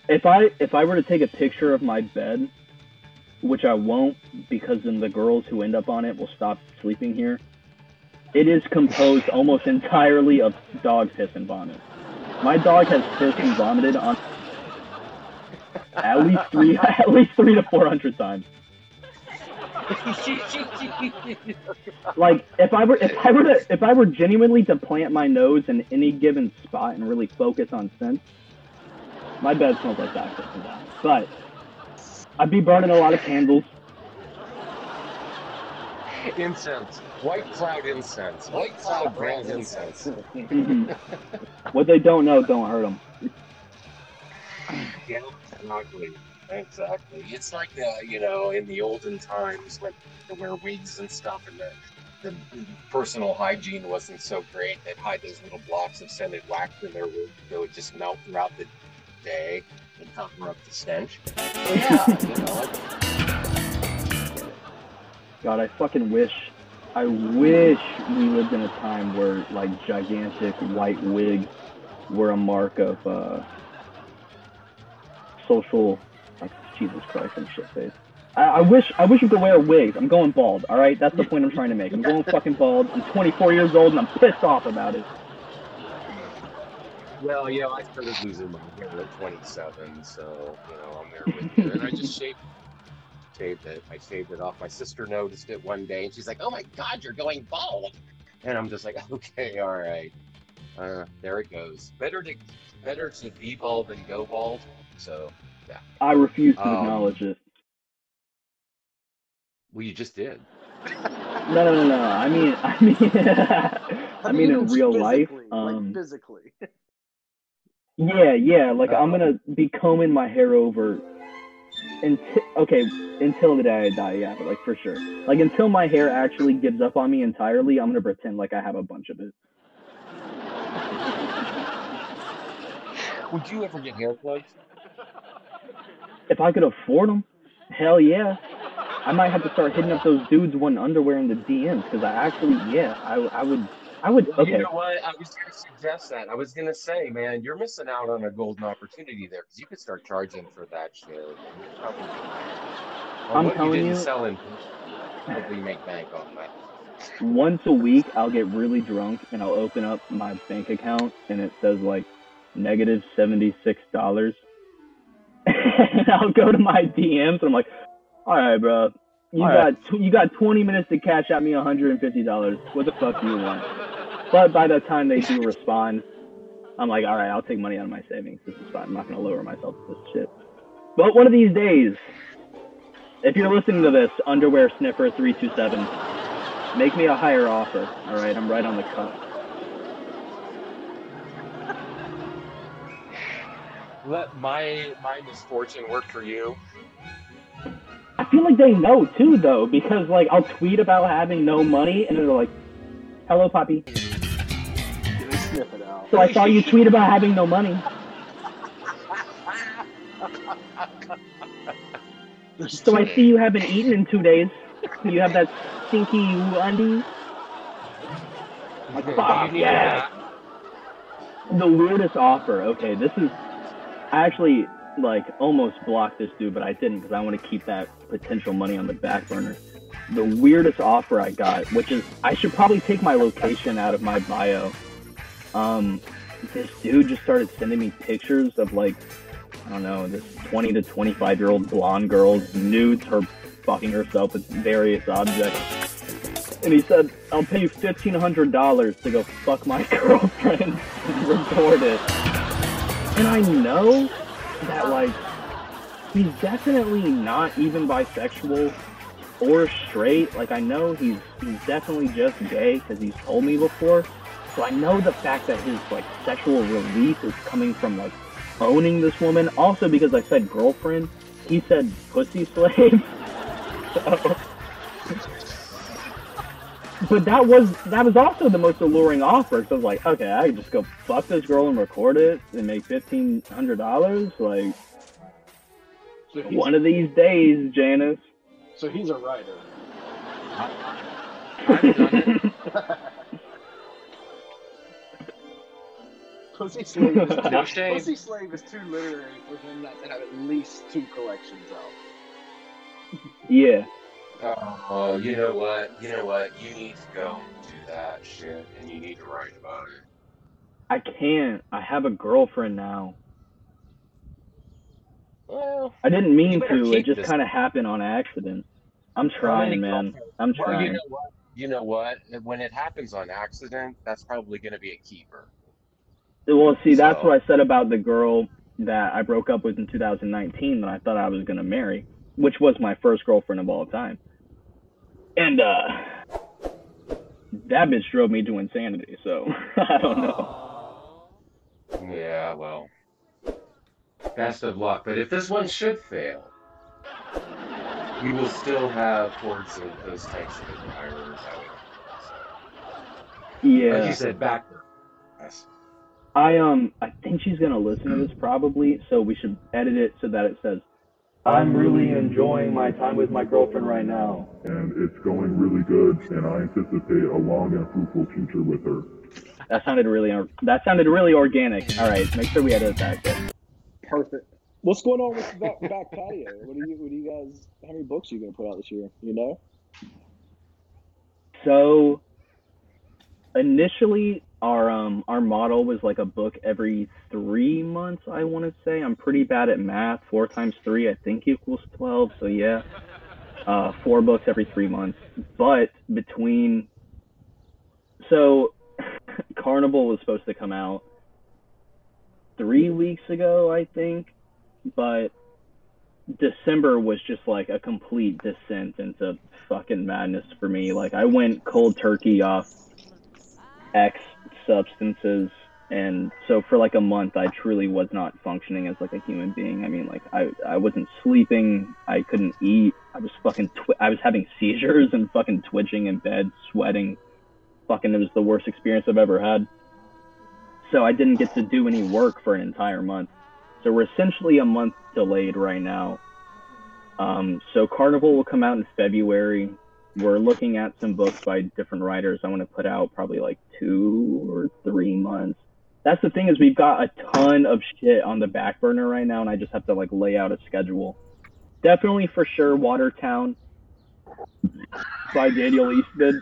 If I if I were to take a picture of my bed, which I won't because then the girls who end up on it will stop sleeping here. It is composed almost entirely of dog piss and vomit. My dog has pissed and vomited on at least three at least three to four hundred times. Like if I were if I were to if I were genuinely to plant my nose in any given spot and really focus on scent, my bed smells like dog piss and vomit. But I'd be burning a lot of candles. incense. White cloud incense. White cloud brand incense. Mhm. what they don't know don't hurt them. Yeah, exactly. Exactly. It's like uh, you know, in the olden times when they wear wigs and stuff, and the the personal hygiene wasn't so great. They'd hide those little blocks of scented wax in their wig that would just melt throughout the day and cover up the stench. So yeah, you know, like, God, I fucking wish, I wish we lived in a time where like gigantic white wigs were a mark of uh, social. Like, Jesus Christ, I'm shit face. I, I wish, I wish you could wear wigs. I'm going bald. All right, that's the point I'm trying to make. I'm going fucking bald. I'm 24 years old and I'm pissed off about it. well, yeah, I started losing my hair at 27, so you know, I'm there with you. And I just shaved shaved it. I shaved it off. My sister noticed it one day, and she's like, "Oh my God, you're going bald!" And I'm just like, "Okay, all right, uh, there it goes. Better to better to be bald than go bald." So yeah, I refuse to Um, acknowledge it. well, you just did. No, no, no, no. I mean, I mean, I mean in real life. Um, like physically. Yeah, yeah. Like I'm gonna be combing my hair over until okay, until the day I die. Yeah, but like for sure. Like until my hair actually gives up on me entirely, I'm gonna pretend like I have a bunch of it. Would you ever get hair plugs? If I could afford them, hell yeah. I might have to start hitting up those dudes wanting underwear in the DMs because I actually, yeah, I, I would, I would. Okay, You know what? I was going to suggest that. I was going to say, man, you're missing out on a golden opportunity there because you could start charging for that shit. probably. On I'm telling you you- sell in, probably make bank on that. once a week I'll get really drunk and I'll open up my bank account and it says like negative seventy six dollars. And I'll go to my DMs and I'm like, all right, bro, you All got right. tw- you got twenty minutes to cash out me one hundred and fifty dollars. What the fuck do you want? But by the time they do respond, I'm like, all right, I'll take money out of my savings. This is fine. I'm not gonna lower myself to this shit. But one of these days, if you're listening to this, underwear sniffer three two seven, make me a higher offer. All right, I'm right on the cut. Let my my misfortune work for you. I feel like they know too, though, because like I'll tweet about having no money, and they're like, "Hello, Poppy." Sniff it out. So I saw you tweet about having no money. So I see you haven't eaten in two days. You have that stinky undies. Like, fuck yeah. The weirdest offer. Okay, this is. I actually like almost blocked this dude, but I didn't because I want to keep that potential money on the back burner. The weirdest offer I got, which is I should probably take my location out of my bio. Um, this dude just started sending me pictures of like I don't know, this 20 to 25 year old blonde girl's nudes, her fucking herself with various objects. And he said, I'll pay you $1,500 to go fuck my girlfriend and record it. And I know that, like, he's definitely not even bisexual or straight. Like, I know he's, he's definitely just gay because he's told me before. So I know the fact that his, like, sexual release is coming from, like, owning this woman. Also, because I said girlfriend, he said pussy slave. so, but that was that was also the most alluring offer. So I was like, okay, I can just go fuck this girl and record it and make fifteen hundred dollars. Like So one of these days, Janice. so he's a writer. Pussy slave is No shame. Pussy slave is too literary for him not to have at least two collections out. Yeah. Oh, you know what? You know what? You need to go do that shit, and you need to write about it. I can't. I have a girlfriend now. Well, I didn't mean to. It just kind of happened on accident. I'm How trying, many man. I'm well, trying. you know what? You know what? When it happens on accident, that's probably going to be a keeper. Well, see, that's what I said about the girl that I broke up with in 2019 that I thought I was going to marry, which was my first girlfriend of all time. And uh that bitch drove me to insanity, so I don't know. Yeah, well, best of luck. But if this one should fail, we will still have hordes of those types of admirers out there. Yeah. Like you said, backer. Yes. I um I think she's going to listen to this probably, so we should edit it so that it says I'm really enjoying my time with my girlfriend right now. And it's going really good, and I anticipate a long and fruitful future with her. That sounded really uh, that sounded really organic. All right, make sure we edit that. Good. Perfect. What's going on with the back, back patio? What do you what do you guys how many books are you gonna put out this year? You know? So initially our um our model was like a book every three months i want to say. I'm pretty bad at math. Four times three i think equals 12 so yeah. Uh four books every three months. But between so carnival was supposed to come out three weeks ago i think. But December was just like a complete descent into fucking madness for me. Like I went cold turkey off X substances and so for like a month I truly was not functioning as like a human being. I mean like I I wasn't sleeping, I couldn't eat. I was fucking twi- I was having seizures and fucking twitching in bed, sweating. Fucking it was the worst experience I've ever had. So I didn't get to do any work for an entire month. So we're essentially a month delayed right now. Um, so Carnival will come out in February. We're looking at some books by different writers. I want to put out probably like two or three months. That's the thing is we've got a ton of shit on the back burner right now, and I just have to like lay out a schedule. Definitely for sure, Watertown by Daniel Eastman.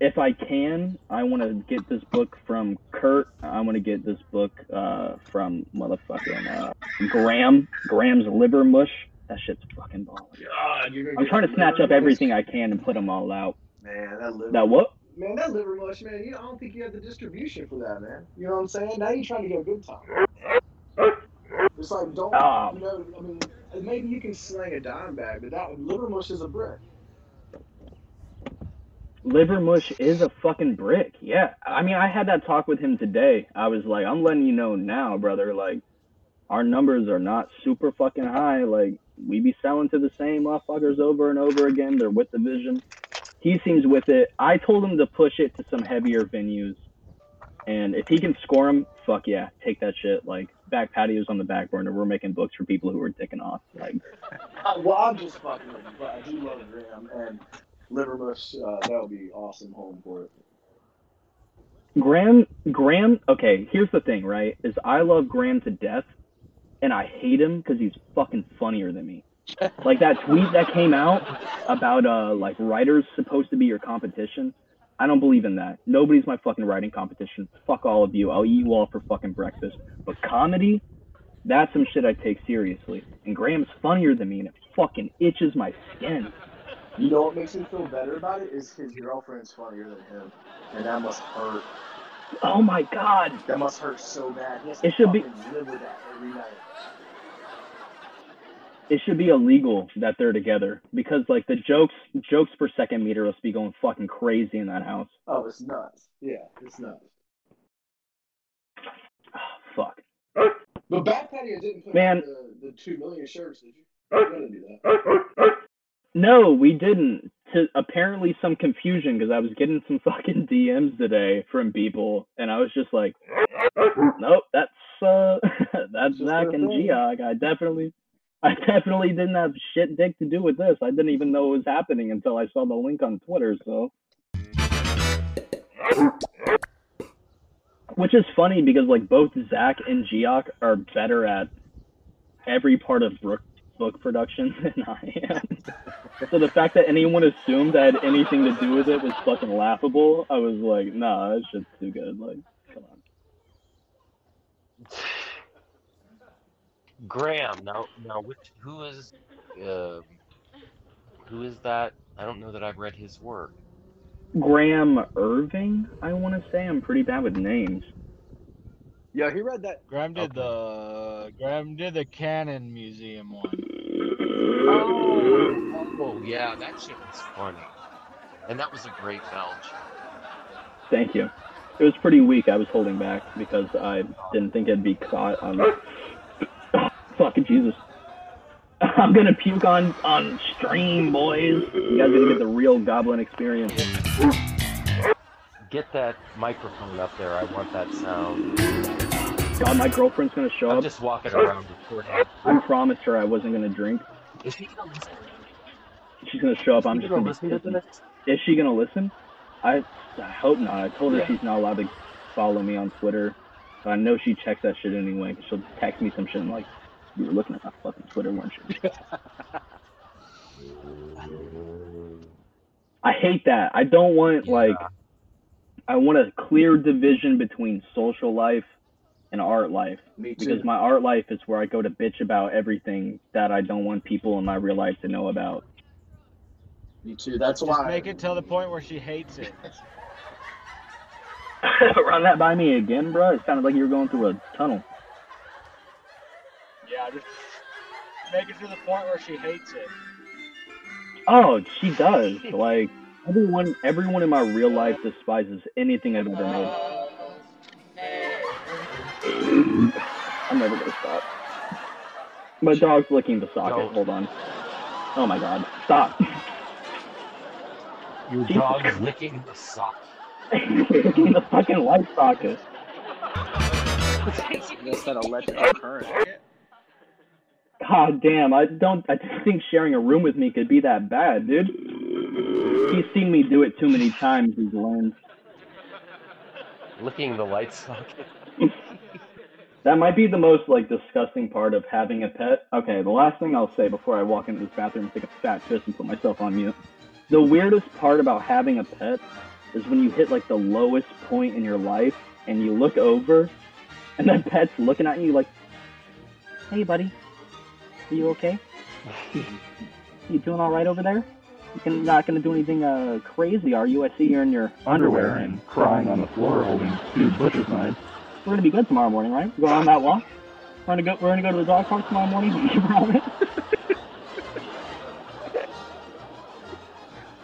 If I can, I want to get this book from Kurt. I want to get this book uh, from motherfucking uh, Graham. Graham's Liver Mush. That shit's fucking baller. God, you're gonna I'm trying to snatch up mush? everything I can and put them all out. Man, that liver. That what? Man, that liver mush, man. You, I don't think you have the distribution for that, man. You know what I'm saying? Now you're trying to get a good time. It's like don't Ah. you know? I mean, maybe you can sling a dime bag, but that liver mush is a brick. Liver mush is a fucking brick. Yeah. I mean, I had that talk with him today. I was like, I'm letting you know now, brother. Like, our numbers are not super fucking high. Like, we be selling to the same motherfuckers over and over again. They're with the vision. He seems with it. I told him to push it to some heavier venues. And if he can score them, fuck yeah, take that shit. Like, Bad Patio's on the back burner. We're making books for people who are dicking off. Like, Uh, well, I'm just fucking with you, but I do love Graham and liver mush. Uh, that would be awesome home for it. Graham, Graham. Okay, here's the thing, right? Is I love Graham to death, and I hate him because he's fucking funnier than me. Like that tweet that came out about uh like writers supposed to be your competition. I don't believe in that. Nobody's my fucking writing competition. Fuck all of you. I'll eat you all for fucking breakfast. But comedy, that's some shit I take seriously. And Graham's funnier than me, and it fucking itches my skin. You know what makes me feel better about it is his girlfriend's funnier than him, and that must hurt. Oh my god. That must hurt so bad. He has to It should be- live with that every night. it should be illegal that they're together because like the jokes jokes per second meter must be going fucking crazy in that house. Oh, it's nuts. Yeah, it's nuts. Oh, Fuck. But Bad Patio didn't put Man. the, the two million shirts, did you? You gotta do that. No, we didn't. To apparently some confusion because I was getting some fucking DMs today from people, and I was just like, nope, that's uh, that's Zach and. Geog. I definitely, I definitely didn't have shit dick to do with this. I didn't even know it was happening until I saw the link on Twitter. So. Which is funny because like both Zach and Geok are better at every part of book book production than I am. so the fact that anyone assumed I had anything to do with it was fucking laughable. I was like, nah, that shit's too good. Like, come on. Graham. Now, now, which who is, uh, who is that? I don't know that I've read his work. Graham Irving, I want to say. I'm pretty bad with names. Yeah, he read that. Graham did the Graham did the Cannon Museum one. Oh, oh, yeah, that shit was funny, and that was a great belch. Thank you. It was pretty weak. I was holding back because I didn't think it'd be caught on. fucking Jesus. I'm gonna puke on on stream, boys. You guys are gonna get the real goblin experience. Get that microphone up there. I want that sound. God, my girlfriend's gonna show up. I'm just walking around recording. I promised her I wasn't gonna drink. Is she gonna listen? She's gonna show up. I'm just gonna gonna be listen to this? Is she gonna listen? I, I hope not. I told her Yeah. she's not allowed to follow me on Twitter. But I know she checks that shit anyway. 'cause she'll text me some shit and like, you were looking at my fucking Twitter, weren't you? I hate that. I don't want like I want a clear division between social life and art life. Me Because my art life is where I go to bitch about everything that I don't want people in my real life to know about. Me too. That's why. Just why. make it till the point where she hates it. Run that by me again, bro. It sounded like you were going through a tunnel. Yeah, just make it to the point where she hates it. Oh, she does. Like everyone, everyone in my real life despises anything I've ever made. I'm never gonna stop. My dog's licking the socket. Don't. Hold on. Oh my god! Stop. Your Jesus dog Christ. licking the sock. licking the fucking light socket. Just that electrical current. God damn! I don't. I don't think sharing a room with me could be that bad, dude. He's seen me do it too many times. He's learned. Licking the light socket. That might be the most like disgusting part of having a pet. Okay, the last thing I'll say before I walk into this bathroom and take a fat piss and put myself on mute. The weirdest part about having a pet is when you hit like the lowest point in your life and you look over and that pet's looking at you like, "Hey, buddy, are you okay? You doing all right over there? You're not gonna do anything uh crazy, are you? I see you're in your Underwear and crying on the floor holding two butcher's knives. We're gonna be good tomorrow morning, right? Going on that walk? We're gonna go. We're gonna go to the dog park tomorrow morning. You promise?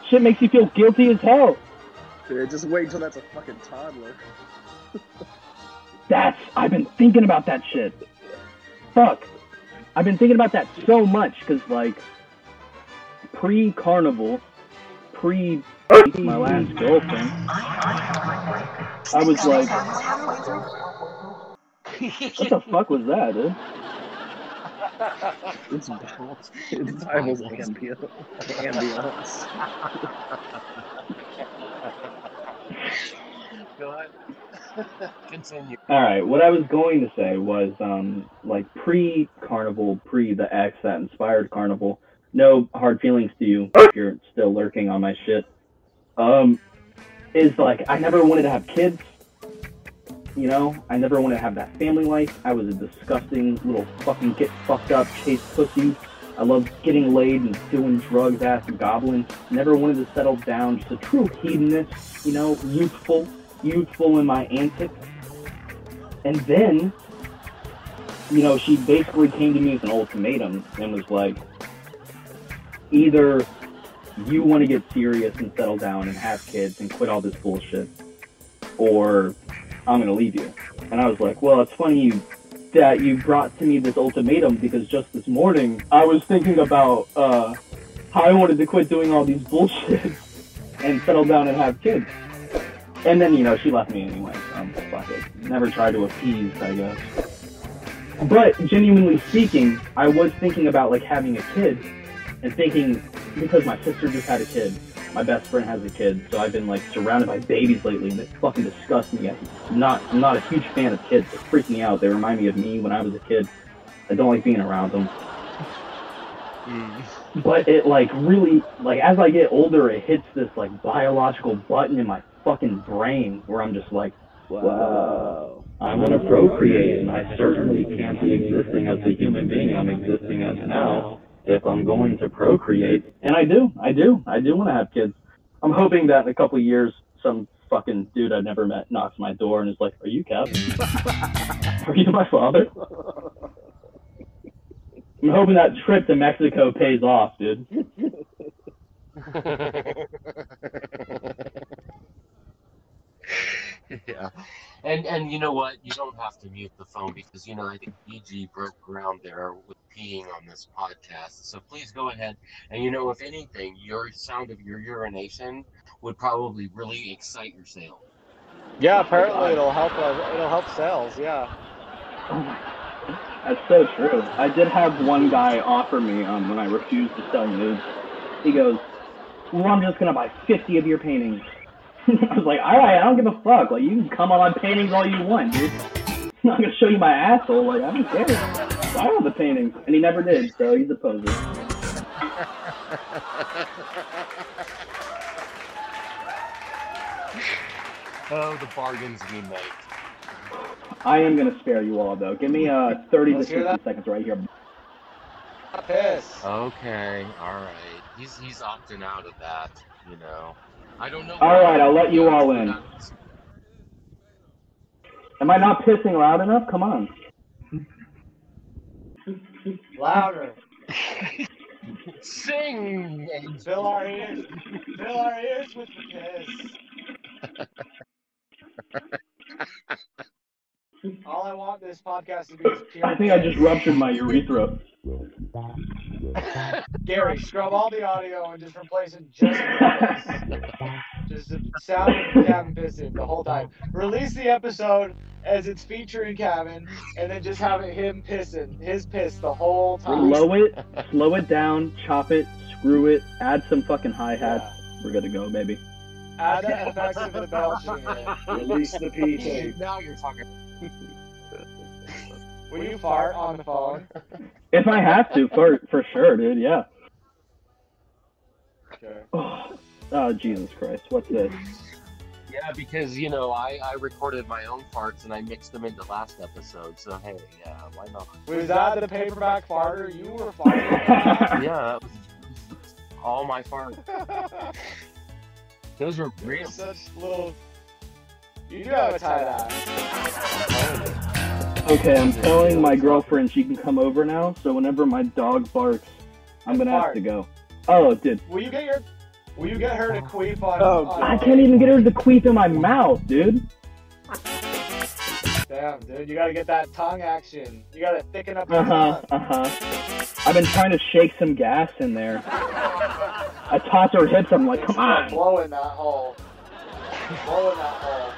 Shit makes you feel guilty as hell. Dude, just wait until that's a fucking toddler. That's. I've been thinking about that shit. Fuck. I've been thinking about that so much because like pre-carnival, pre my last girlfriend, I was like, what the fuck was that, dude? It's Bible. It's Bible's ambience. ambience. Go ahead. Continue. All right, what I was going to say was um like pre carnival, pre the X that inspired carnival. No hard feelings to you if you're still lurking on my shit. Um, is like I never wanted to have kids. You know, I never wanted to have that family life. I was a disgusting little fucking get fucked up chase pussy. I loved getting laid and doing drugs, ass goblins. Never wanted to settle down. Just a true hedonist. You know, youthful, youthful in my antics. And then, you know, she basically came to me with an ultimatum and was like, either you want to get serious and settle down and have kids and quit all this bullshit, or I'm going to leave you. And I was like, well, it's funny you, that you brought to me this ultimatum because just this morning I was thinking about uh, how I wanted to quit doing all these bullshit and settle down and have kids. And then, you know, she left me anyway, so I'm fuck it. Never tried to appease, I guess. But genuinely speaking, I was thinking about like having a kid and thinking because my sister just had a kid, my best friend has a kid, so I've been like surrounded by babies lately, and it fucking disgusts me. I'm not, I'm not a huge fan of kids. They freak me out. They remind me of me when I was a kid. I don't like being around them. Hmm. But it like really, like as I get older, it hits this like biological button in my fucking brain where I'm just like, wow, I want to procreate, and I certainly can't be existing as the human being I'm existing as now if I'm going to procreate. And I do, I do, I do want to have kids. I'm hoping that in a couple of years, some fucking dude I've never met knocks my door and is like, "Are you Kev? Are you my father?" I'm hoping that trip to Mexico pays off, dude. yeah. And and you know what? You don't have to mute the phone because you know I think EG broke ground there with peeing on this podcast. So please go ahead. And you know, if anything, your sound of your urination would probably really excite your sale. Yeah, apparently it'll help. Uh, it'll help sales. Yeah. That's so true. I did have one guy offer me um, when I refused to sell nudes. He goes, "Well, I'm just gonna buy 50 of your paintings." I was like, "All right, I don't give a fuck. Like, you can come on my paintings all you want, dude. I'm not gonna show you my asshole. Like, I don't care. I all the paintings." And he never did, so he's a poser. oh, the bargains we make. I am gonna spare you all though. Give me uh 30 to Let's hear 60 seconds right here. Piss. Okay, all right. He's he's opting out of that. You know. I don't know. All right, I'll let you all in. Am I not pissing loud enough? Come on. Louder. Sing. Fill our ears. Fill our ears with the piss. All I want this podcast to be is pure I think I just ruptured my urethra. Gary, scrub all the audio and just replace it just with piss. Just the sound of Kevin pissing the whole time. Release the episode as it's featuring Kevin, and then just have it him pissing, his piss the whole time. Slow it, slow it down, chop it, screw it, add some fucking hi hats. We're good to go, baby. Add the effects of the belching. Release the PT. Now you're talking. Will you fart on the phone? If I have to, for for sure, dude. Yeah. Okay. Oh, oh Jesus Christ, what's this? Yeah, because you know I I recorded my own farts and I mixed them into last episode. So hey, yeah, why not? Was that the paperback farter? You were farting. yeah, that was all my farts. Those were You're real. such little. You do have a tie dye. Okay, I'm telling my girlfriend she can come over now, so whenever my dog barks, I'm gonna have to go. Oh, dude. Will you get your? Will you get her to queef on? Oh, on I can't even get her to queef in my mouth, dude. Damn, dude, you gotta get that tongue action. You gotta thicken up Uh huh. Uh huh. I've been trying to shake some gas in there. I toss her hips. I'm like, come Start on. blowing that hole. blowing that hole.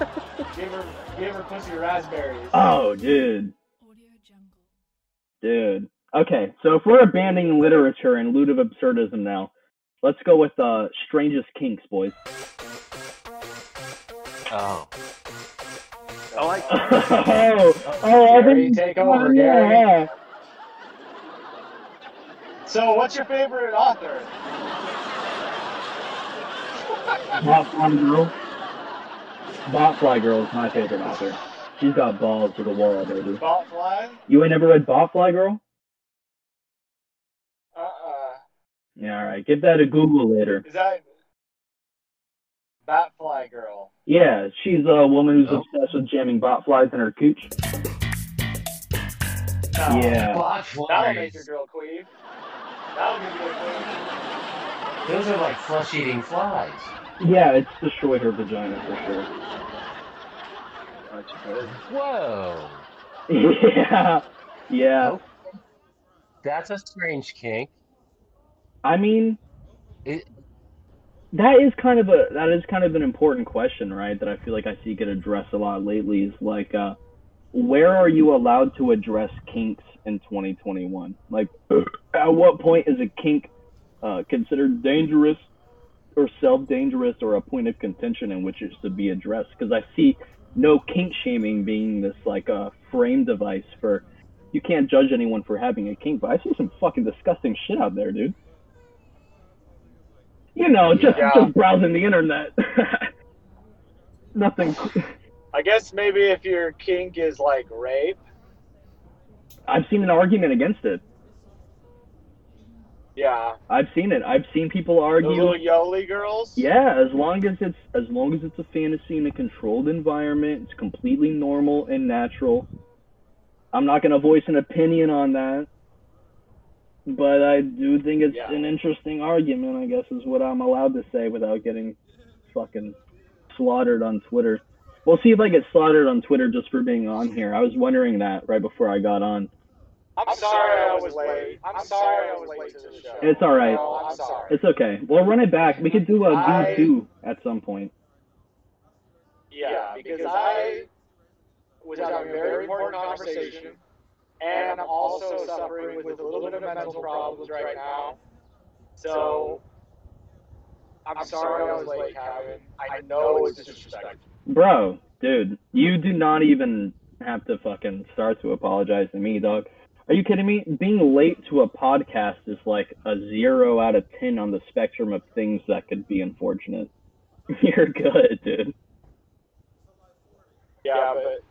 give her, give her pussy raspberries. Oh, dude. Dude. Okay, so if we're abandoning literature and loot of absurdism now, let's go with uh, strangest kinks, boys. Oh. I like oh, oh, I Gary, take over, yeah. Gary. So, what's your favorite author? Botfly Girl. Botfly Girl is my favorite author. She's got balls to the wall, baby. Botfly? You ain't never read Botfly Girl? Uh-uh. Yeah, alright. Give that a Google later. Is that Batfly Girl? Yeah, she's a woman who's oh. obsessed with jamming botflies in her cooch. No. Yeah. That'll make your girl queef. That'll make your queef. Those are like flesh-eating flies. Yeah, it's destroyed her vagina for sure. Whoa. yeah. Yeah. That's a strange kink. I mean, It, that is kind of a that is kind of an important question, right? That I feel like I see get addressed a lot lately. Is like, uh, where are you allowed to address kinks in 2021? Like, at what point is a kink uh, considered dangerous or self-dangerous or a point of contention in which it should be addressed? Because I see no kink shaming being this like a uh, frame device for you can't judge anyone for having a kink, but I see some fucking disgusting shit out there, dude. You know, just Yeah. just browsing the internet. Nothing. I guess maybe if your kink is like rape. I've seen an argument against it. Yeah. I've seen it. I've seen people argue. little yoli girls. Yeah, as long as it's as long as it's a fantasy in a controlled environment, it's completely normal and natural. I'm not gonna voice an opinion on that, but I do think it's Yeah. an interesting argument. I guess is what I'm allowed to say without getting fucking slaughtered on Twitter. We'll see if I get slaughtered on Twitter just for being on here. I was wondering that right before I got on. I'm sorry I was late. I'm sorry I was late to the show. It's all right. No, I'm sorry. It's okay. We'll run it back. We could do a I- V2 at some point. Yeah, because I was having a very important conversation, and I'm also suffering with a little bit of mental problems right now. So, I'm sorry I was late, Kevin. I know it's disrespectful. Bro, dude, you do not even have to fucking start to apologize to me, dog. Are you kidding me? Being late to a podcast is like a zero out of ten on the spectrum of things that could be unfortunate. You're good, dude. Yeah, but